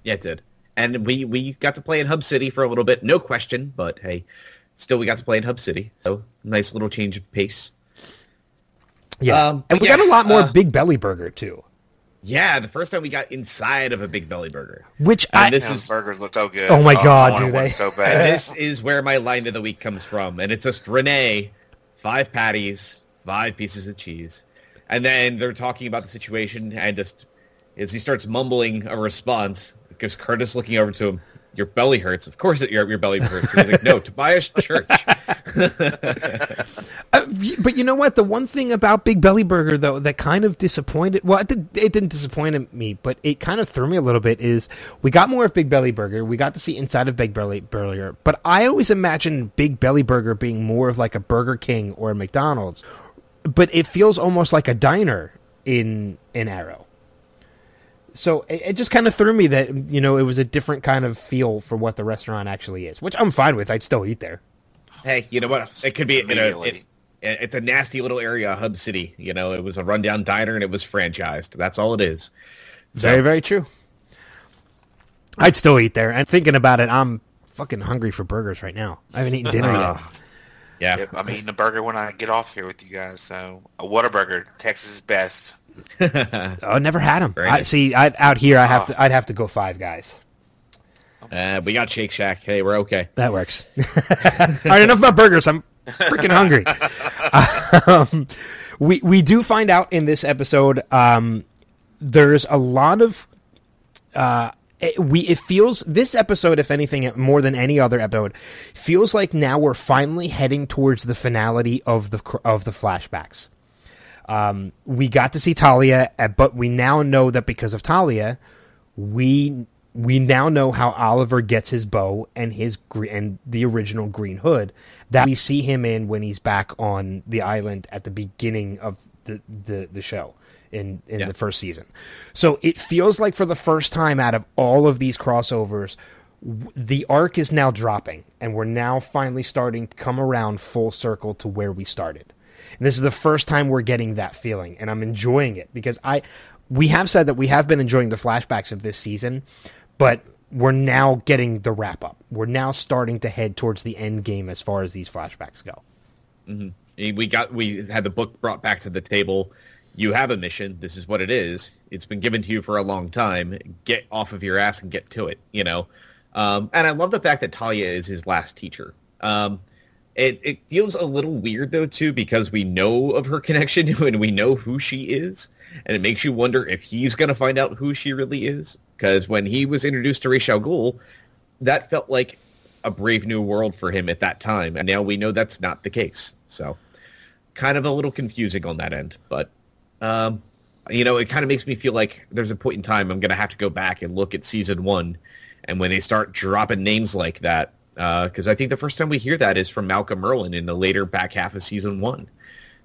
Yeah, it did. And we we got to play in Hub City for a little bit, no question. But hey, still we got to play in Hub City, so nice little change of pace. Yeah, Um, and but we got a lot more uh, Big Belly Burger too, Yeah, the first time we got inside of a Big Belly Burger. which And I this Those is burgers look so good. Oh my God, do they? So and bad. this is where my line of the week comes from, and it's just Rene, five patties, five pieces of cheese, and then they're talking about the situation, and just as he starts mumbling a response, because Curtis looking over to him, your belly hurts. Of course, it, your your belly hurts. And he's like, no, Tobias Church. Uh, but you know what? The one thing about Big Belly Burger, though, that kind of disappointed. Well, it, did, it didn't disappoint me, but it kind of threw me a little bit. Is we got more of Big Belly Burger. We got to see inside of Big Belly Burger, but I always imagined Big Belly Burger being more of like a Burger King or a McDonald's. But it feels almost like a diner in in Arrow. So it, it just kind of threw me that you know it was a different kind of feel for what the restaurant actually is, which I'm fine with. I'd still eat there. hey, you know what? It could be in a, Immediately. it, it's a nasty little area, Hub City. You know, it was a rundown diner and it was franchised. That's all it is. So- Very, very true. I'd still eat there. And thinking about it, I'm fucking hungry for burgers right now. I haven't eaten dinner uh, yet. Yeah. Yep, I'm eating a burger when I get off here with you guys. So uh, a Whataburger, Texas Best. Oh, never had them. I, see, I, out here, I have Ah. to. I'd have to go five guys. Uh, we got Shake Shack. Hey, we're okay. That works. All right, enough about burgers. I'm freaking hungry. um, we we do find out in this episode. Um, there's a lot of uh, it, we. It feels this episode, if anything, more than any other episode, feels like now we're finally heading towards the finality of the of the flashbacks. Um, we got to see Talia, uh, but we now know that because of Talia, we we now know how Oliver gets his bow and his and the original Green Hood that we see him in when he's back on the island at the beginning of the the, the show in in Yeah. the first season. So it feels like for the first time out of all of these crossovers the arc is now dropping and we're now finally starting to come around full circle to where we started. And this is the first time we're getting that feeling, and I'm enjoying it because I we have said that we have been enjoying the flashbacks of this season, but we're now getting the wrap up. We're now starting to head towards the end game as far as these flashbacks go. Mm-hmm. We got we had the book brought back to the table. You have a mission. This is what it is. It's been given to you for a long time. Get off of your ass and get to it. You know. Um, and I love the fact that Talia is his last teacher. Um, it, it feels a little weird though too because we know of her connection and we know who she is, and it makes you wonder if he's going to find out who she really is. Because when he was introduced to Ra's al Ghul, that felt like a brave new world for him at that time, and now we know that's not the case. So, kind of a little confusing on that end, but um, you know, it kind of makes me feel like there's a point in time I'm going to have to go back and look at season one, and when they start dropping names like that, because uh, I think the first time we hear that is from Malcolm Merlyn in the later back half of season one.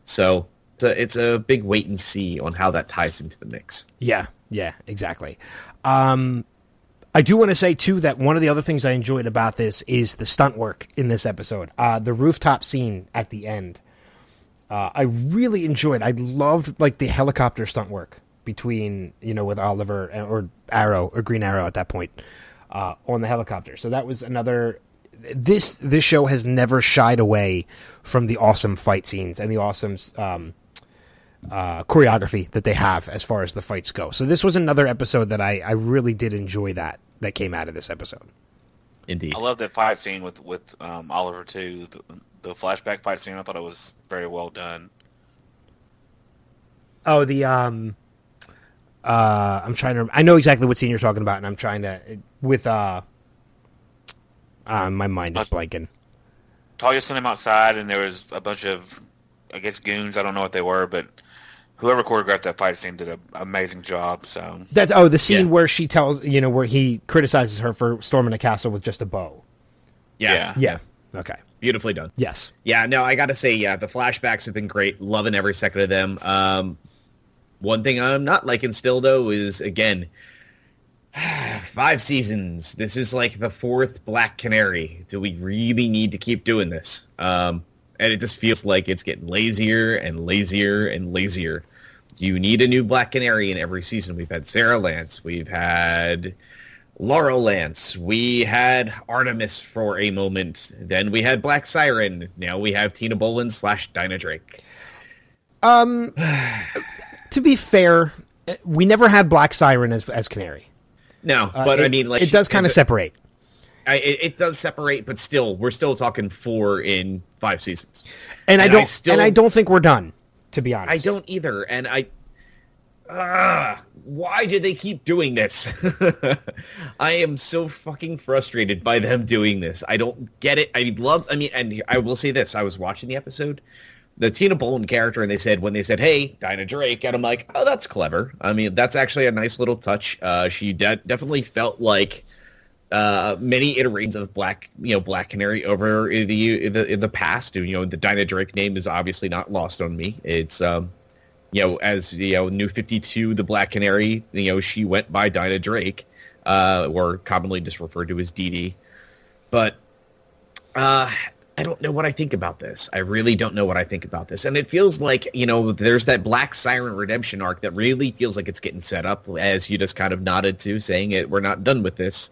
So it's a, it's a big wait and see on how that ties into the mix. Yeah, yeah, exactly. Um, I do want to say too that one of the other things I enjoyed about this is the stunt work in this episode. Uh, the rooftop scene at the end. Uh, I really enjoyed. I loved like the helicopter stunt work between you know with Oliver or Arrow or Green Arrow at that point uh, on the helicopter. So that was another. This this show has never shied away from the awesome fight scenes and the awesome um, uh, choreography that they have as far as the fights go. So this was another episode that I, I really did enjoy that that came out of this episode. Indeed, I love that fight scene with with um, Oliver too. The, the flashback fight scene, I thought it was very well done. Oh, the um, uh, I'm trying to. I know exactly what scene you're talking about, and I'm trying to with uh, uh my mind is blanking. Talia sent him outside, and there was a bunch of, I guess, goons. I don't know what they were, but whoever choreographed that fight scene did an amazing job. So that's oh the scene yeah. where she tells you know where he criticizes her for storming a castle with just a bow. Yeah, yeah, yeah. okay, beautifully done. Yes, yeah. No, I got to say, yeah, the flashbacks have been great. Loving every second of them. Um, one thing I'm not liking still though is again. Five seasons. This is like the fourth Black Canary. Do we really need to keep doing this? Um, and it just feels like it's getting lazier and lazier and lazier you need a new Black Canary in every season. We've had Sara Lance. We've had Laurel Lance. We had Artemis for a moment. Then we had Black Siren. Now we have Tina Boland slash Dinah Drake. Um, to be fair, we never had Black Siren as as Canary. No, but uh, it, I mean, like, it does kind of separate. I, it, it, does separate, but still, we're still talking four in five seasons. And, and I don't, I still, and I don't think we're done to be honest. I don't either, and I. Uh, why do they keep doing this? I am so fucking frustrated by them doing this. I don't get it. I love. I mean, and I will say this: I was watching the episode, the Tina Boland character, and they said when they said, "Hey, Dinah Drake," and I'm like, "Oh, that's clever." I mean, that's actually a nice little touch. Uh, she de- definitely felt like uh, many iterations of Black, you know, Black Canary over in the in the, in the past. You know, the Dinah Drake name is obviously not lost on me. It's um, you know, as you know, New Fifty Two, the Black Canary. You know, she went by Dinah Drake, uh, or commonly just referred to as Dee. But uh, I don't know what I think about this. I really don't know what I think about this. And it feels like, you know, there's that Black Siren redemption arc that really feels like it's getting set up, as you just kind of nodded to, saying it, we're not done with this.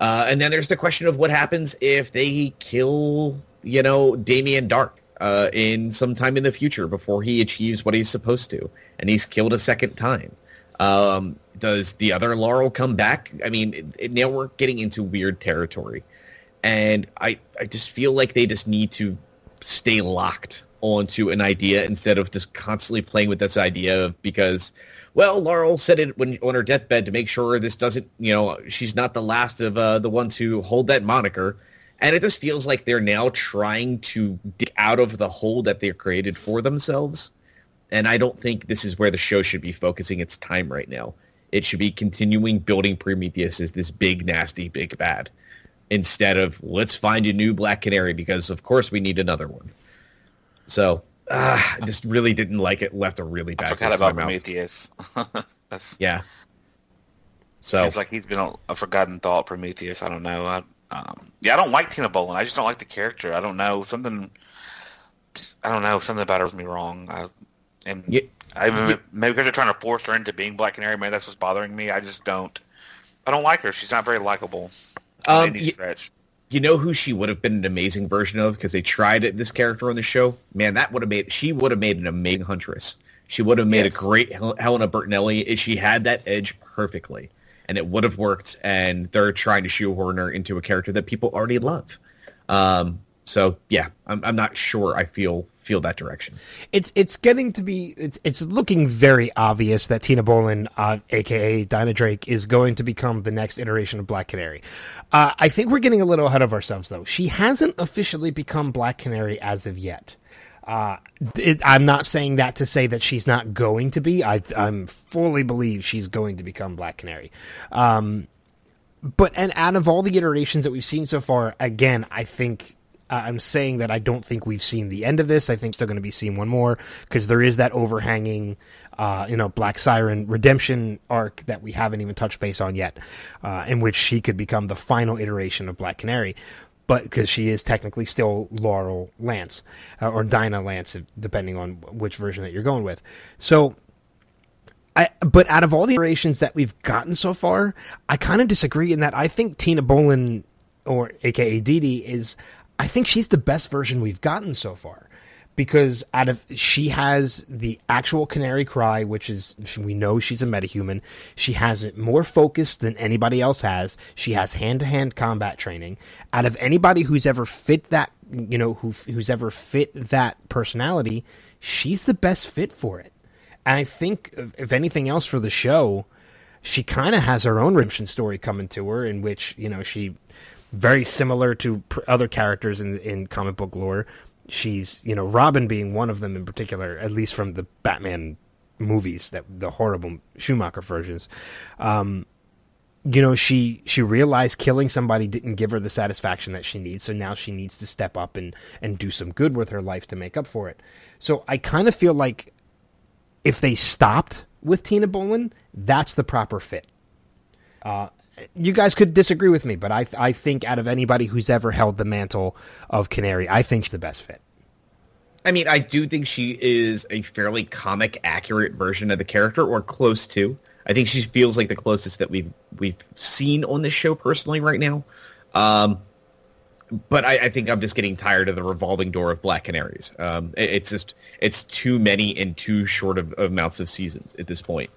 Uh, and then there's the question of what happens if they kill, you know, Damien Darhk uh, in some time in the future before he achieves what he's supposed to, and he's killed a second time. Um, does the other Laurel come back? I mean, it, it, now we're getting into weird territory, and I I just feel like they just need to stay locked onto an idea instead of just constantly playing with this idea of because well, Laurel said it when on her deathbed to make sure this doesn't, you know, she's not the last of uh, the ones who hold that moniker. And it just feels like they're now trying to dig out of the hole that they've created for themselves. And I don't think this is where the show should be focusing its time right now. It should be continuing building Prometheus as this big, nasty, big bad instead of let's find a new Black Canary because, of course, we need another one. So uh, I just really didn't like it. Left a really bad. I forgot about Prometheus. That's yeah. So seems like he's been a, a forgotten thought. Prometheus. I don't know. I, um, yeah, I don't like Tina Boland. I just don't like the character. I don't know something. I don't know. Something about her rubs me wrong. I, and Yeah. I maybe because they're trying to force her into being Black Canary. Maybe that's what's bothering me. I just don't. I don't like her. She's not very likable. Um, any y- You know who she would have been an amazing version of because they tried it, this character on the show. Man, that would have made she would have made an amazing huntress. She would have made Yes. a great Hel- Helena Bertinelli. if She had that edge perfectly, and it would have worked. And they're trying to shoehorn her into a character that people already love. Um, so yeah, I'm, I'm not sure. I feel feel that direction. it's it's getting to be it's it's looking very obvious that Tina Boland, uh, aka Dinah Drake, is going to become the next iteration of Black Canary. Uh, I think we're getting a little ahead of ourselves, though. She hasn't officially become Black Canary as of yet. Uh, it, I'm not saying that to say that she's not going to be. I I'm fully believe she's going to become Black Canary. Um, but and out of all the iterations that we've seen so far, again, I think I'm saying that I don't think we've seen the end of this. I think still going to be seeing one more because there is that overhanging, uh, you know, Black Siren redemption arc that we haven't even touched base on yet, uh, in which she could become the final iteration of Black Canary. But because she is technically still Laurel Lance uh, or Dinah Lance, depending on which version that you're going with. So I, but out of all the iterations that we've gotten so far, I kind of disagree in that I think Tina Boland, or AKA Dee Dee, is I think she's the best version we've gotten so far because out of she has the actual canary cry, which is we know she's a metahuman. She has it more focused than anybody else has. She has hand to hand combat training. Out of anybody who's ever fit that, you know, who who's ever fit that personality, she's the best fit for it. And I think, if anything else for the show, she kind of has her own redemption story coming to her, in which you know she, very similar to pr- other characters in in comic book lore. She's you know Robin being one of them in particular, at least from the Batman movies that the horrible Schumacher versions. Um, you know she she realized killing somebody didn't give her the satisfaction that she needs so now she needs to step up and and do some good with her life to make up for it so i kind of feel like if they stopped with Tina Boland, that's the proper fit. Uh, you guys could disagree with me, but I I think out of anybody who's ever held the mantle of Canary, I think she's the best fit. I mean, I do think she is a fairly comic accurate version of the character, or close to. I think she feels like the closest that we've we've seen on this show personally right now. Um, but I, I think I'm just getting tired of the revolving door of Black Canaries. Um, it- it's just it's too many and too short of, of amounts of seasons at this point.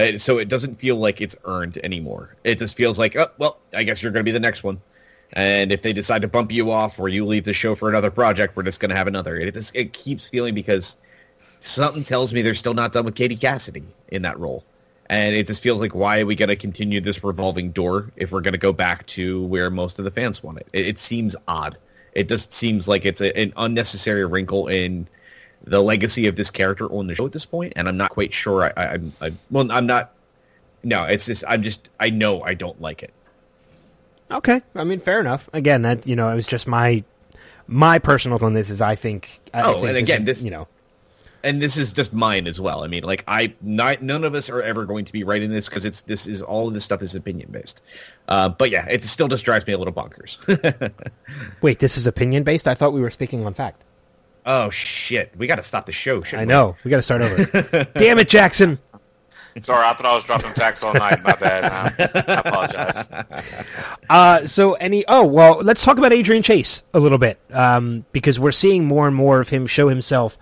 Uh, so it doesn't feel like it's earned anymore. It just feels like, oh well, I guess you're going to be the next one. And if they decide to bump you off or you leave the show for another project, we're just going to have another. It just it keeps feeling because something tells me they're still not done with Katie Cassidy in that role. And it just feels like why are we going to continue this revolving door if we're going to go back to where most of the fans want it? It, it seems odd. It just seems like it's a, an unnecessary wrinkle in the legacy of this character on the show at this point, and I'm not quite sure. I, I, I'm, I, well, I'm not. No, it's just I'm just I know I don't like it. Okay, I mean, fair enough. Again, that you know, it was just my my personal on this is I think. I Oh, think and again, is, this- you know, and this is just mine as well. I mean, like I, not, none of us are ever going to be writing this because it's this is all of this stuff is opinion based. Uh, but yeah, it still just drives me a little bonkers. wait, this is opinion based. I thought we were speaking on fact. Oh shit, we got to stop the show. I know. We got to start over. Damn it, Jackson. Sorry, I thought I was dropping facts all night. My bad. Um, I apologize. Uh, so any oh well, let's talk about Adrian Chase a little bit um, because we're seeing more and more of him show himself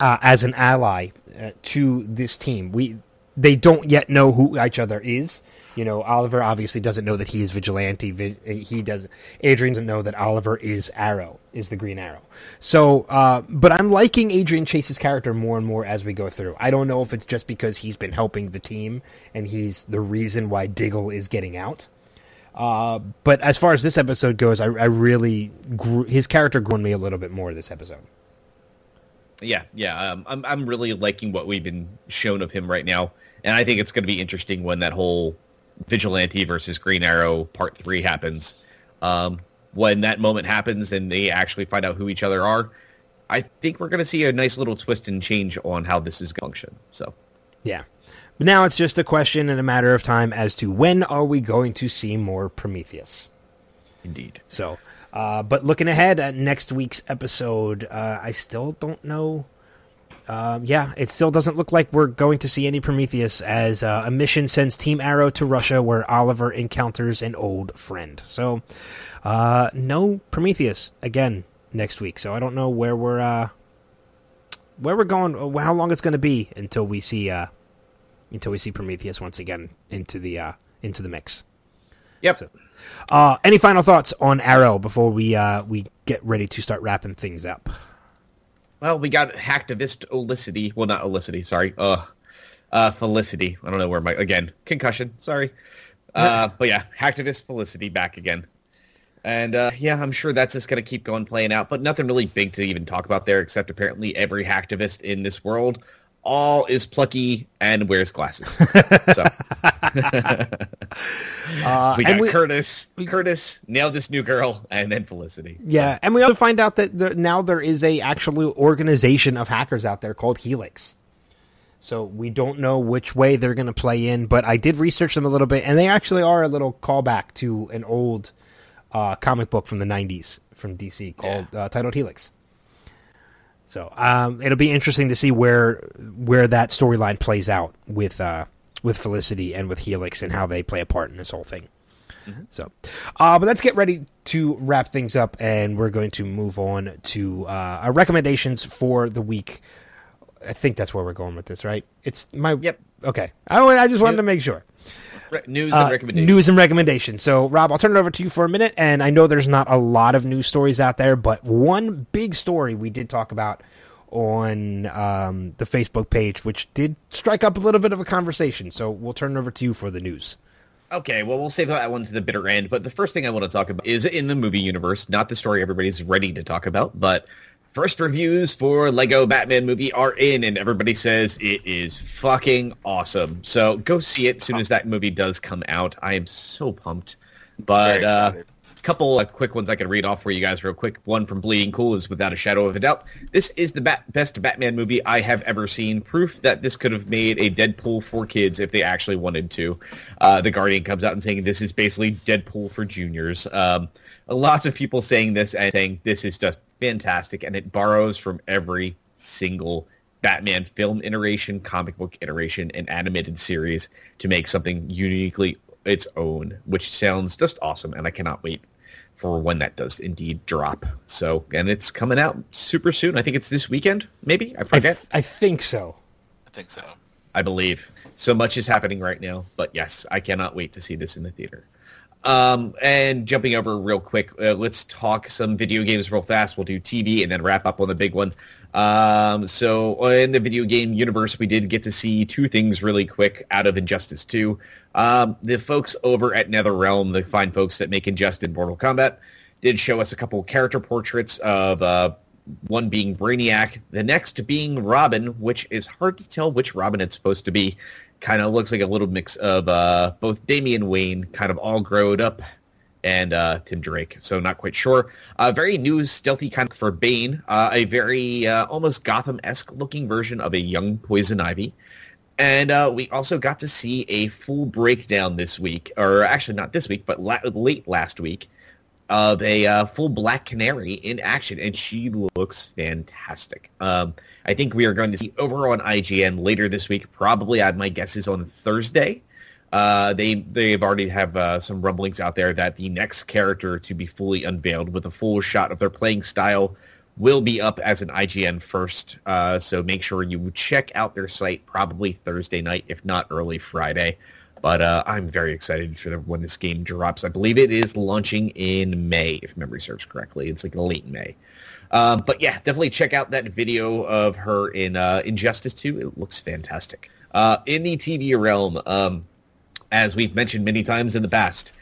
uh, as an ally uh, to this team. We they don't yet know who each other is. You know, Oliver obviously doesn't know that he is vigilante. He does. Adrian doesn't know that Oliver is Arrow, is the Green Arrow. So, uh, but I'm liking Adrian Chase's character more and more as we go through. I don't know if it's just because he's been helping the team and he's the reason why Diggle is getting out. Uh, but as far as this episode goes, I, I really grew, his character grew on me a little bit more this episode. Yeah, yeah. Um, I'm I'm really liking what we've been shown of him right now, and I think it's going to be interesting when that whole vigilante versus Green Arrow part three happens. Um, when that moment happens and they actually find out who each other are, I think we're going to see a nice little twist and change on how this is going to function. So, Yeah. But now it's just a question and a matter of time as to when are we going to see more Prometheus. indeed. So, Uh, but looking ahead at next week's episode, uh, I still don't know. Um, yeah, it still doesn't look like we're going to see any Prometheus as uh, a mission sends Team Arrow to Russia where Oliver encounters an old friend. So, uh, no Prometheus again next week. So I don't know where we're uh, where we're going, how long it's going to be until we see uh, until we see Prometheus once again into the uh, into the mix. Yep. So, uh, any final thoughts on Arrow before we uh, we get ready to start wrapping things up? Well, we got hacktivist Olicity. Well, not Olicity. Sorry. Uh, uh, Felicity. I don't know where my again concussion. Sorry. Uh, but yeah, hacktivist Felicity back again. And uh, yeah, I'm sure that's just going to keep going playing out, but nothing really big to even talk about there, except apparently every hacktivist in this world all is plucky and wears glasses. so Uh, we got we- Curtis. Curtis nailed this new girl, and then Felicity. Yeah, and we also find out that there, now there is a actual organization of hackers out there called Helix. So we don't know which way they're going to play in, but I did research them a little bit, and they actually are a little callback to an old uh, comic book from the '90s from DC called uh, titled Helix. So um, it'll be interesting to see where where that storyline plays out with uh, with Felicity and with Helix and how they play a part in this whole thing. So, uh, but let's get ready to wrap things up, and we're going to move on to uh, our recommendations for the week. I think that's where we're going with this, right? It's my Yep. Okay, I, I just wanted Yep. to make sure. Re- news Uh, and recommendations. news and recommendations. So, Rob, I'll turn it over to you for a minute. And I know there's not a lot of news stories out there, but one big story we did talk about on um, the Facebook page, which did strike up a little bit of a conversation. So, we'll turn it over to you for the news. Okay, well, we'll save that one to the bitter end. But the first thing I want to talk about is in the movie universe, not the story everybody's ready to talk about, but first reviews for Lego Batman movie are in, and everybody says it is fucking awesome. So go see it as soon as that movie does come out. I am so pumped. But uh, couple of quick ones I can read off for you guys real quick. One from Bleeding Cool is without a shadow of a doubt. This is the bat- best Batman movie I have ever seen. Proof that this could have made a Deadpool for kids if they actually wanted to. Uh, the Guardian comes out and saying this is basically Deadpool for juniors. Um, lots of people saying this and saying this is just fantastic, and it borrows from every single Batman film iteration, comic book iteration, and animated series to make something uniquely its own, which sounds just awesome, and I cannot wait for when that does indeed drop. So, and it's coming out super soon. I think it's this weekend, maybe. I I, forget. th- I think so. I think so. I believe. So much is happening right now, but yes, I cannot wait to see this in the theater. Um, and jumping over real quick, uh, let's talk some video games real fast. We'll do TV and then wrap up on the big one. Um, so in the video game universe, we did get to see two things really quick out of Injustice 2. Um, the folks over at NetherRealm, the fine folks that make Injustice Mortal Kombat, did show us a couple character portraits of uh, one being Brainiac, the next being Robin, which is hard to tell which Robin it's supposed to be. Kind of looks like a little mix of uh, both Damian Wayne, kind of all growed up, and uh, Tim Drake. So not quite sure. Uh, very new, stealthy kind of for Bane. Uh, a very uh, almost Gotham-esque looking version of a young Poison Ivy. And uh, we also got to see a full breakdown this week, or actually not this week, but la- late last week, of a uh, full Black Canary in action, and she looks fantastic. Um, I think we are going to see over on IGN later this week. Probably, I my guess is on Thursday. Uh, they they've already have uh, some rumblings out there that the next character to be fully unveiled with a full shot of their playing style will be up as an IGN first. Uh, so make sure you check out their site probably Thursday night, if not early Friday. But uh, I'm very excited for when this game drops. I believe it is launching in May, if memory serves correctly. It's like late May. Um, but yeah, definitely check out that video of her in uh, Injustice 2. It looks fantastic. Uh, in the TV realm, um, as we've mentioned many times in the past,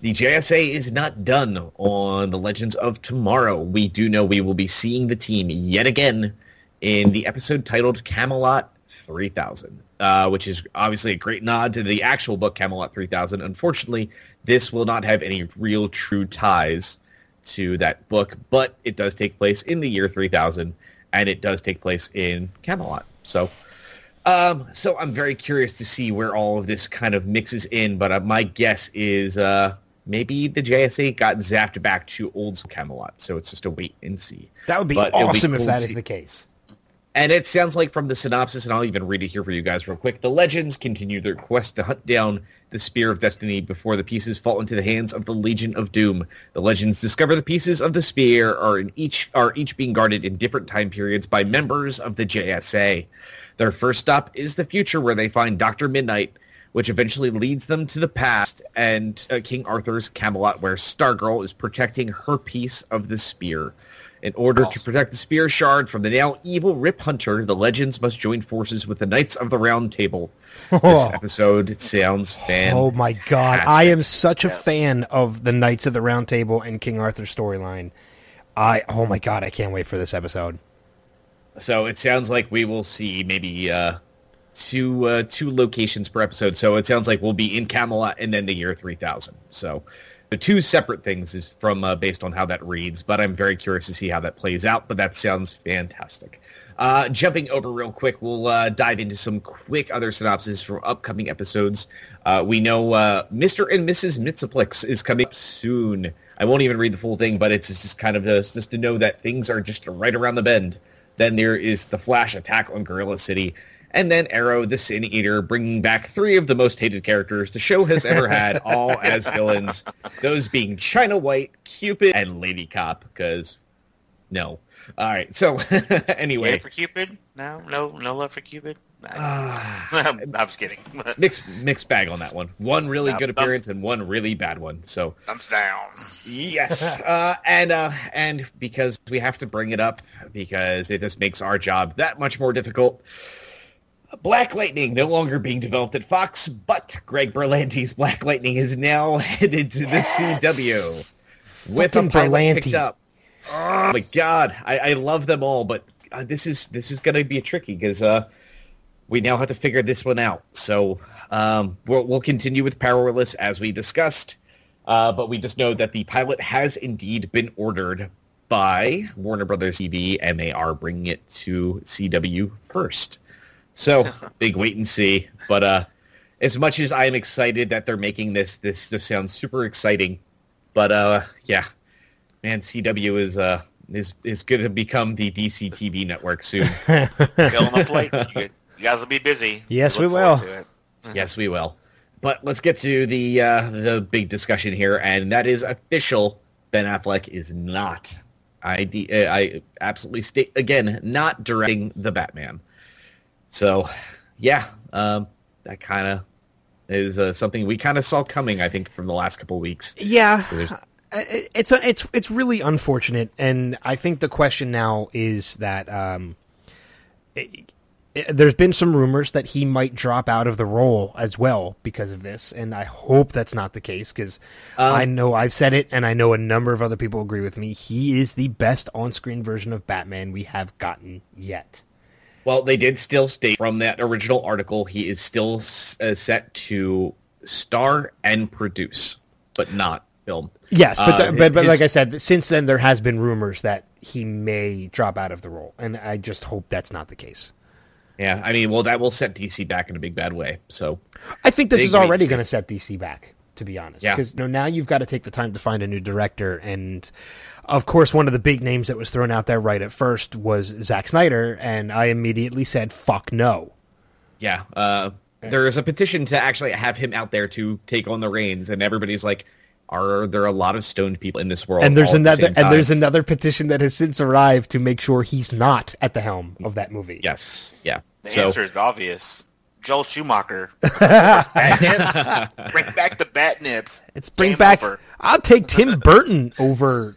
the JSA is not done on the Legends of Tomorrow. We do know we will be seeing the team yet again in the episode titled Camelot 3000, uh, which is obviously a great nod to the actual book Camelot 3000. Unfortunately, this will not have any real true ties to that book, but it does take place in the year 3000, and it does take place in Camelot. So, um, so I'm very curious to see where all of this kind of mixes in, but uh, my guess is uh, maybe the JSA got zapped back to old Camelot. So it's just a wait and see. That would be But it'll be awesome if that is the case. And it sounds like from the synopsis, and I'll even read it here for you guys real quick. The legends continue their quest to hunt down the Spear of Destiny before the pieces fall into the hands of the Legion of Doom. The legends discover the pieces of the spear are in each are each being guarded in different time periods by members of the JSA. Their first stop is the future, where they find Doctor Midnight, which eventually leads them to the past and uh, King Arthur's Camelot, where Stargirl is protecting her piece of the spear. In order to protect the spear shard from the now evil Rip Hunter, the legends must join forces with the Knights of the Round Table. This Oh. episode sounds fan. Oh my god, I am such a fan of the Knights of the Round Table and King Arthur storyline. I oh my god, I can't wait for this episode. So it sounds like we will see maybe uh, two uh, two locations per episode. So it sounds like we'll be in Camelot and then the year three thousand. So the two separate things is from uh, based on how that reads. But I'm very curious to see how that plays out. But that sounds fantastic. Uh, jumping over real quick, we'll uh, dive into some quick other synopses for upcoming episodes. Uh, we know uh, Mr. and Mrs. Mxyzptlk is coming up soon. I won't even read the full thing, but it's just kind of just, just to know that things are just right around the bend. Then there is the Flash attack on Gorilla City. And then Arrow, the Sin Eater, bringing back three of the most hated characters the show has ever had, all as villains. Those being China White, Cupid, and Lady Cop, because no. All right, so anyway. Yay for Cupid? No, no, no love for Cupid. Ah, I'm, I'm just kidding. mixed mixed bag on that one. One really Yeah, good appearance and one really bad one. So Thumbs down. yes, uh, and uh, and because we have to bring it up because it just makes our job that much more difficult. Black Lightning no longer being developed at Fox, but Greg Berlanti's Black Lightning is now headed to the CW with a pilot Berlanti. picked up. Oh my god, I, I love them all, but uh, this is this is going to be tricky because uh, we now have to figure this one out. So um, we'll, we'll continue with Powerless as we discussed, uh, but we just know that the pilot has indeed been ordered by Warner Brothers TV, and they are bringing it to CW first. So big wait and see. But uh, as much as I am excited that they're making this, this this sounds super exciting. But uh, yeah, man, CW is uh is is going to become the DC TV network soon. Fill the plate. You, you guys will be busy. Yes, Look we will. forward to it. yes, we will. But let's get to the uh, the big discussion here, and that is official. Ben Affleck is not. I de- uh, I absolutely state again, not directing the Batman. So, yeah, um, that kind of is uh, something we kind of saw coming. I think from the last couple weeks. Yeah, it's a, it's it's really unfortunate, and I think the question now is that um, it- it- there's been some rumors that he might drop out of the role as well because of this, and I hope that's not the case because I know I've said it, and I know a number of other people agree with me. He is the best on-screen version of Batman we have gotten yet. Well, they did still state from that original article he is still s- uh, set to star and produce, but not film. Yes, but, Uh, but, but his- like I said, since then there has been rumors that he may drop out of the role, and I just hope that's not the case. Yeah, I mean, well, that will set DC back in a big bad way. So, I think this is already going to set DC back, to be honest. Yeah. Because you know, now you've got to take the time to find a new director, and of course, one of the big names that was thrown out there right at first was Zack Snyder, and I immediately said, "Fuck no." yeah, uh, there is a petition to actually have him out there to take on the reins, and everybody's like, "Are there a lot of stoned people in this world?" And there's all at the another, same and there's another petition that has since arrived to make sure he's not at the helm of that movie. yes, yeah. The so, answer is obvious. Joel Schumacher. bat nips. Bring back the bat nips. It's bring Game back. over. I'll take Tim Burton over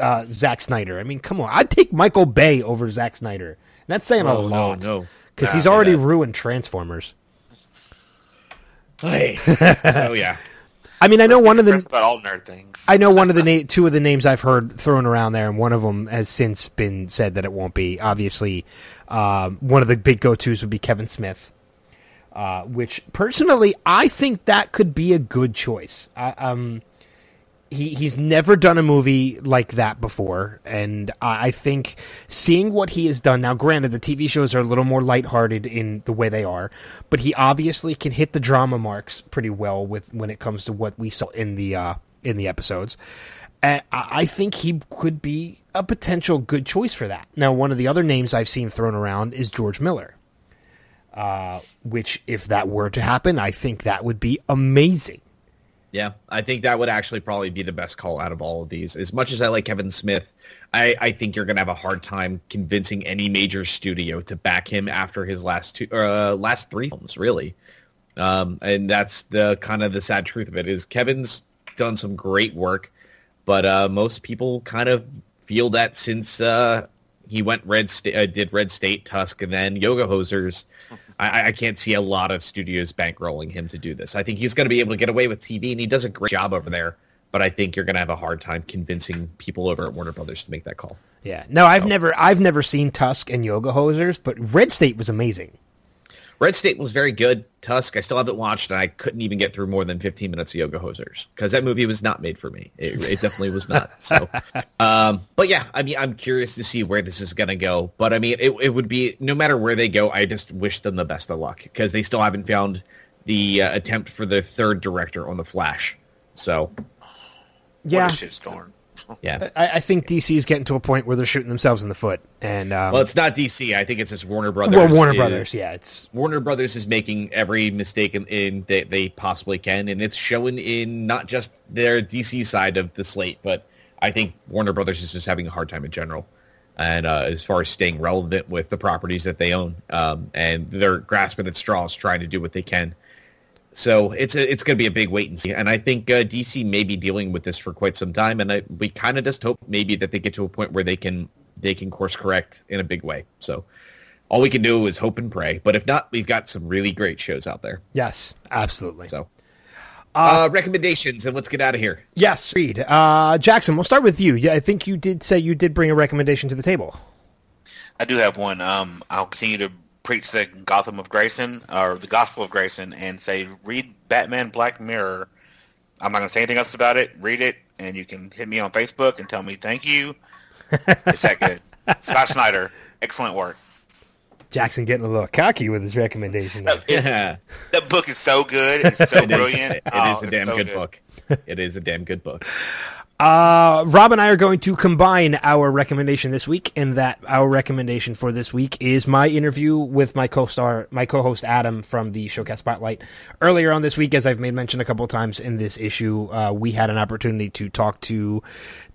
uh, Zack Snyder. I mean, come on. I'd take Michael Bay over Zack Snyder. And that's saying a Oh, no, lot. no. Because Nah, he's already that. ruined Transformers. Hey. so yeah, I mean, I know one of the. about all nerd things. I know one of the na- two of the names I've heard thrown around there, and one of them has since been said that it won't be. Obviously, um, one of the big go-tos would be Kevin Smith, uh, which personally I think that could be a good choice. I, um, he he's never done a movie like that before, and I, I think seeing what he has done now. Granted, the TV shows are a little more lighthearted in the way they are, but he obviously can hit the drama marks pretty well with when it comes to what we saw in the uh, in the episodes. And I think he could be a potential good choice for that. Now, one of the other names I've seen thrown around is George Miller. Uh, which, if that were to happen, I think that would be amazing. Yeah, I think that would actually probably be the best call out of all of these. As much as I like Kevin Smith, I, I think you're going to have a hard time convincing any major studio to back him after his last two, uh, last three films, really. Um, and that's the kind of the sad truth of it is Kevin's done some great work, but uh, most people kind of feel that since uh, he went Red Sta- uh, did Red State, Tusk, and then Yoga Hosers, I, I, can't see a lot of studios bankrolling him to do this. I think he's going to be able to get away with TV, and he does a great job over there. But I think you're going to have a hard time convincing people over at Warner Brothers to make that call. Yeah, no, I've so. never, I've never seen Tusk and Yoga Hosers, but Red State was amazing. Red State was very good. Tusk, I still haven't watched, and I couldn't even get through more than 15 minutes of Yoga Hosers because that movie was not made for me. It, it definitely was not. So, um, but yeah, I mean, I'm curious to see where this is going to go. But I mean, it, it would be no matter where they go, I just wish them the best of luck because they still haven't found the uh, attempt for the third director on the Flash. So, yeah, what a shitstorm. Yeah, I, I, think DC is getting to a point where they're shooting themselves in the foot. And um, well, it's not DC. I think it's just Warner Brothers. Well, Warner is, Brothers, yeah, it's Warner Brothers is making every mistake in, in that they possibly can, and it's showing in not just their DC side of the slate, but I think Warner Brothers is just having a hard time in general. And uh, as far as staying relevant with the properties that they own, um, and they're grasping at straws, trying to do what they can so it's a, it's going to be a big wait and see. And I think uh, DC may be dealing with this for quite some time. And I, we kind of just hope maybe that they get to a point where they can they can course correct in a big way. So all we can do is hope and pray. But if not, we've got some really great shows out there. Yes, absolutely. So uh, uh, recommendations and let's get out of here. Yes, Reed. Uh, Jackson, we'll start with you. Yeah, I think you did say you did bring a recommendation to the table. I do have one. Um, I'll continue to preach the Gotham of Grayson or the Gospel of Grayson and say read Batman Black Mirror. I'm not going to say anything else about it. Read it, and you can hit me on Facebook and tell me thank you. it's that good. Scott Snyder, excellent work. Jackson getting a little cocky with his recommendation. yeah, that book is so good. It's so it brilliant. Is, it oh, is a oh, damn so good, good book. It is a damn good book. Uh, Rob and I are going to combine our recommendation this week, and that our recommendation for this week is my interview with my co-star, my co-host Adam from the Showcast Spotlight. Earlier on this week, as I've made mention a couple times in this issue, uh, we had an opportunity to talk to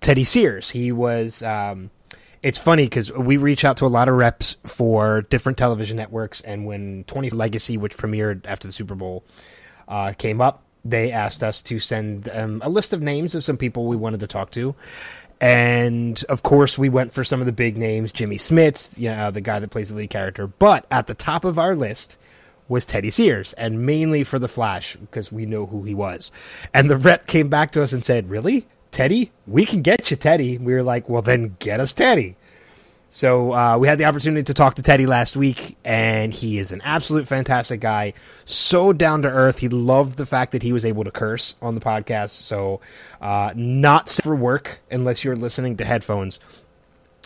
Teddy Sears. He was. Um, it's funny because we reach out to a lot of reps for different television networks, and when 20 Legacy, which premiered after the Super Bowl, uh, came up, they asked us to send um, a list of names of some people we wanted to talk to. And of course, we went for some of the big names Jimmy Smits, you know, the guy that plays the lead character. But at the top of our list was Teddy Sears, and mainly for the Flash, because we know who he was. And the rep came back to us and said, Really? Teddy? We can get you Teddy. We were like, Well, then get us Teddy. So uh, we had the opportunity to talk to Teddy last week, and he is an absolute fantastic guy. So down to earth. He loved the fact that he was able to curse on the podcast. So uh, not for work unless you're listening to headphones,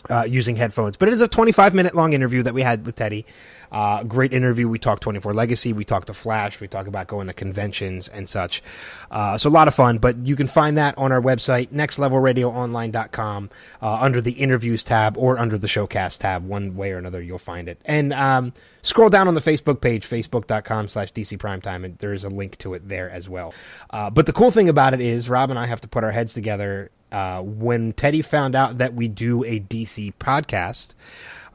uh, using headphones. But it is a 25 minute long interview that we had with Teddy. Uh, great interview. We talked 24 Legacy. We talked to Flash. We talk about going to conventions and such. Uh, so a lot of fun. But you can find that on our website, nextlevelradioonline.com, uh, under the interviews tab or under the showcast tab. One way or another, you'll find it. And um, scroll down on the Facebook page, facebook.com slash DC Primetime, and there is a link to it there as well. Uh, but the cool thing about it is, Rob and I have to put our heads together. Uh, when Teddy found out that we do a DC podcast,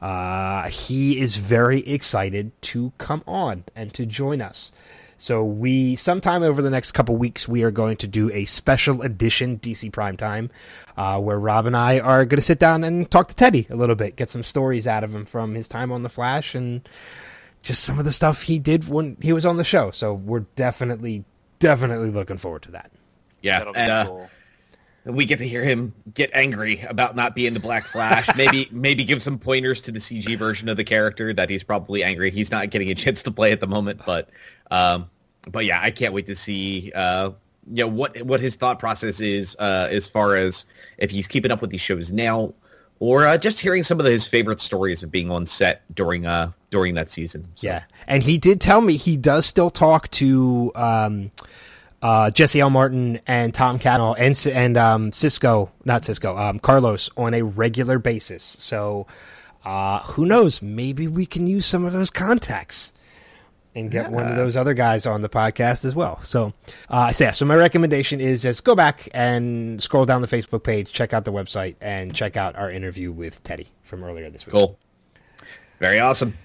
uh, he is very excited to come on and to join us. So we sometime over the next couple weeks we are going to do a special edition DC Primetime, uh, where Rob and I are going to sit down and talk to Teddy a little bit, get some stories out of him from his time on the Flash and just some of the stuff he did when he was on the show. So we're definitely, definitely looking forward to that. Yeah, and, uh, cool we get to hear him get angry about not being the Black Flash. maybe maybe give some pointers to the CG version of the character that he's probably angry. He's not getting a chance to play at the moment, but um, but yeah, I can't wait to see uh, you know what what his thought process is uh, as far as if he's keeping up with these shows now, or uh, just hearing some of his favorite stories of being on set during uh during that season. So. Yeah, and he did tell me he does still talk to. Um, uh, Jesse L. Martin and Tom Cavanagh and and um, Cisco, not Cisco, um, Carlos on a regular basis. So uh, who knows? Maybe we can use some of those contacts and get yeah. one of those other guys on the podcast as well. So, uh, so yeah. So my recommendation is just go back and scroll down the Facebook page, check out the website, and check out our interview with Teddy from earlier this week. Cool. Very awesome.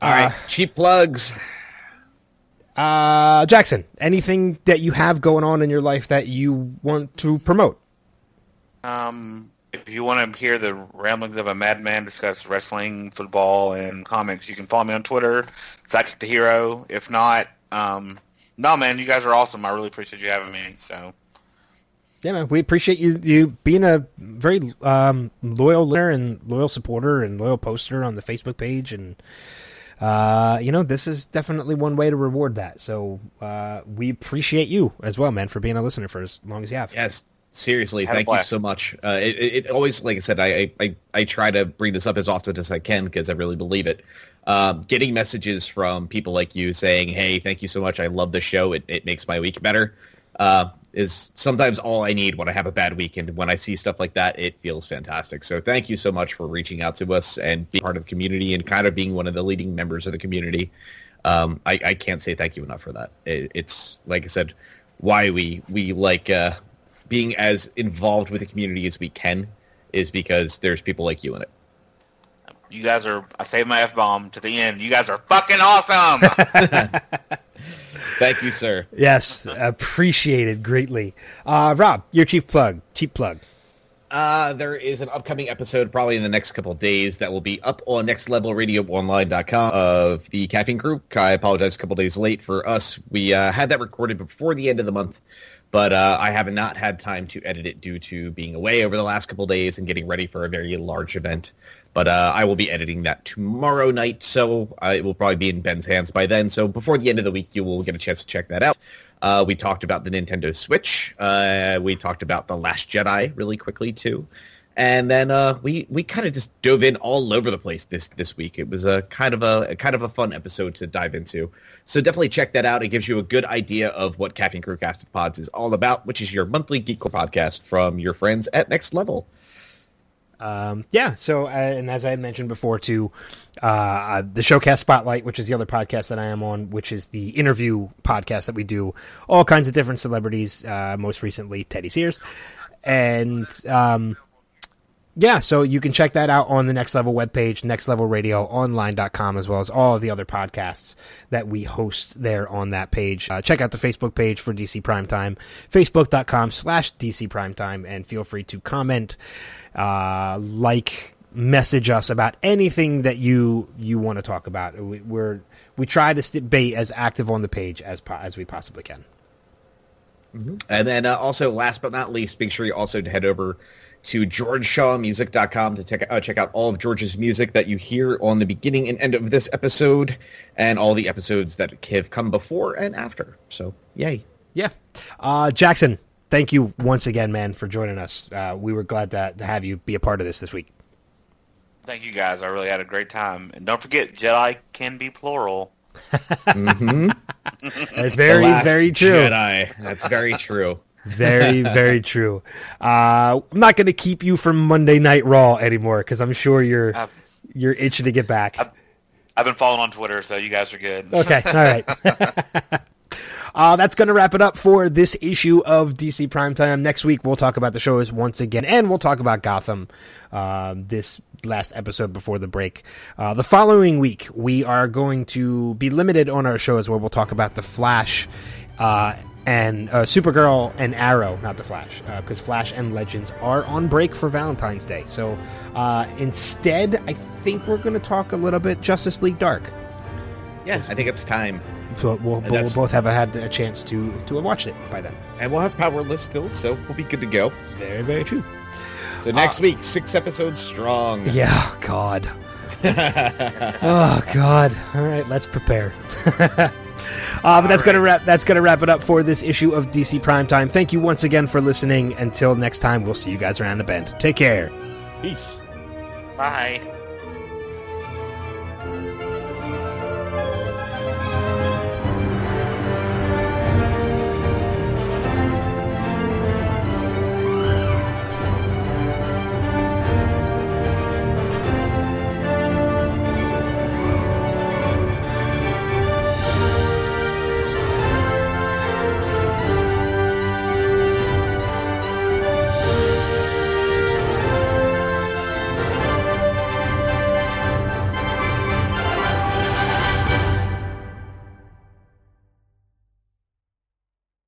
All uh, right, cheap plugs. Uh, Jackson, anything that you have going on in your life that you want to promote? Um, if you want to hear the ramblings of a madman discuss wrestling, football, and comics, you can follow me on Twitter, Sidekick the Hero. If not, um, no, man, you guys are awesome. I really appreciate you having me. So, yeah, man, we appreciate you you being a very um, loyal listener and loyal supporter and loyal poster on the Facebook page and uh, you know, this is definitely one way to reward that. So uh, we appreciate you as well, man, for being a listener for as long as you have. Yes, seriously, thank you so much. Uh, it, it, always, like I said, I, I I try to bring this up as often as I can because I really believe it. Um, getting messages from people like you saying, "Hey, thank you so much. I love the show. It it makes my week better." Is sometimes all I need when I have a bad week. And when I see stuff like that, it feels fantastic. So thank you so much for reaching out to us and being part of the community and kind of being one of the leading members of the community. Um, I, I, can't say thank you enough for that. It, it's like I said, why we we like uh, being as involved with the community as we can is because there's people like you in it. You guys are. I saved my f bomb to the end. You guys are fucking awesome. Thank you, sir. Yes, appreciated greatly. Uh, Rob, your chief plug, cheap plug. Uh, there is an upcoming episode probably in the next couple days that will be up on nextlevelradioonline.com of the Caffeine Group. I apologize a couple days late for us. We uh, had that recorded before the end of the month, but uh, I have not had time to edit it due to being away over the last couple days and getting ready for a very large event. But uh, I will be editing that tomorrow night, so uh, it will probably be in Ben's hands by then. So before the end of the week, you will get a chance to check that out. Uh, we talked about the Nintendo Switch. Uh, we talked about The Last Jedi really quickly, too. And then uh, we we kind of just dove in all over the place this this week. It was a kind of a, a, kind of a fun episode to dive into. So definitely check that out. It gives you a good idea of what Captain Crew Cast of Pods is all about, which is your monthly geekcore podcast from your friends at Next Level um, yeah, so uh, and as I mentioned before, too, uh, uh, the Showcast Spotlight, which is the other podcast that I am on, which is the interview podcast that we do all kinds of different celebrities. Uh, most recently, Teddy Sears, and um, yeah, so you can check that out on the Next Level webpage, nextlevelradioonline.com, as well as all of the other podcasts that we host there on that page. Uh, check out the Facebook page for DC Primetime, facebook.com slash DC Primetime, and feel free to comment uh, like, message us about anything that you you want to talk about. We, we're we try to stay as active on the page as as we possibly can. Mm-hmm. And then uh, also, last but not least, make sure you also head over to georgeshawmusic.com to check, uh, check out all of George's music that you hear on the beginning and end of this episode and all the episodes that have come before and after. So, yay. Yeah. Uh, Jackson, thank you once again, man, for joining us. Uh, we were glad to, to have you be a part of this this week. Thank you, guys. I really had a great time. And don't forget, Jedi can be plural. mm-hmm. It's very, very true. Jedi. That's very true. Very, very true. Uh, I'm not going to keep you from Monday Night Raw anymore because I'm sure you're I've, you're itching to get back. I've, I've been following on Twitter, so you guys are good. Okay, all right. Uh, that's going to wrap it up for this issue of DC Primetime. Next week, we'll talk about the shows once again, and we'll talk about Gotham uh, this last episode before the break. Uh, the following week, we are going to be limited on our shows where we'll talk about The Flash uh, and uh, Supergirl and Arrow, not The Flash, because uh, Flash and Legends are on break for Valentine's Day. So instead, I think we're going to talk a little bit Justice League Dark. Yeah, I think it's time. So we'll, we'll both have had a chance to to have watched it by then. And we'll have Powerless still, so we'll be good to go. Very, very true. So next uh, week, six episodes strong. Yeah, God. oh God! All right, let's prepare. uh, but that's right. gonna wrap. That's gonna wrap it up for this issue of DC Primetime. Thank you once again for listening. Until next time, we'll see you guys around the bend. Take care. Peace. Bye.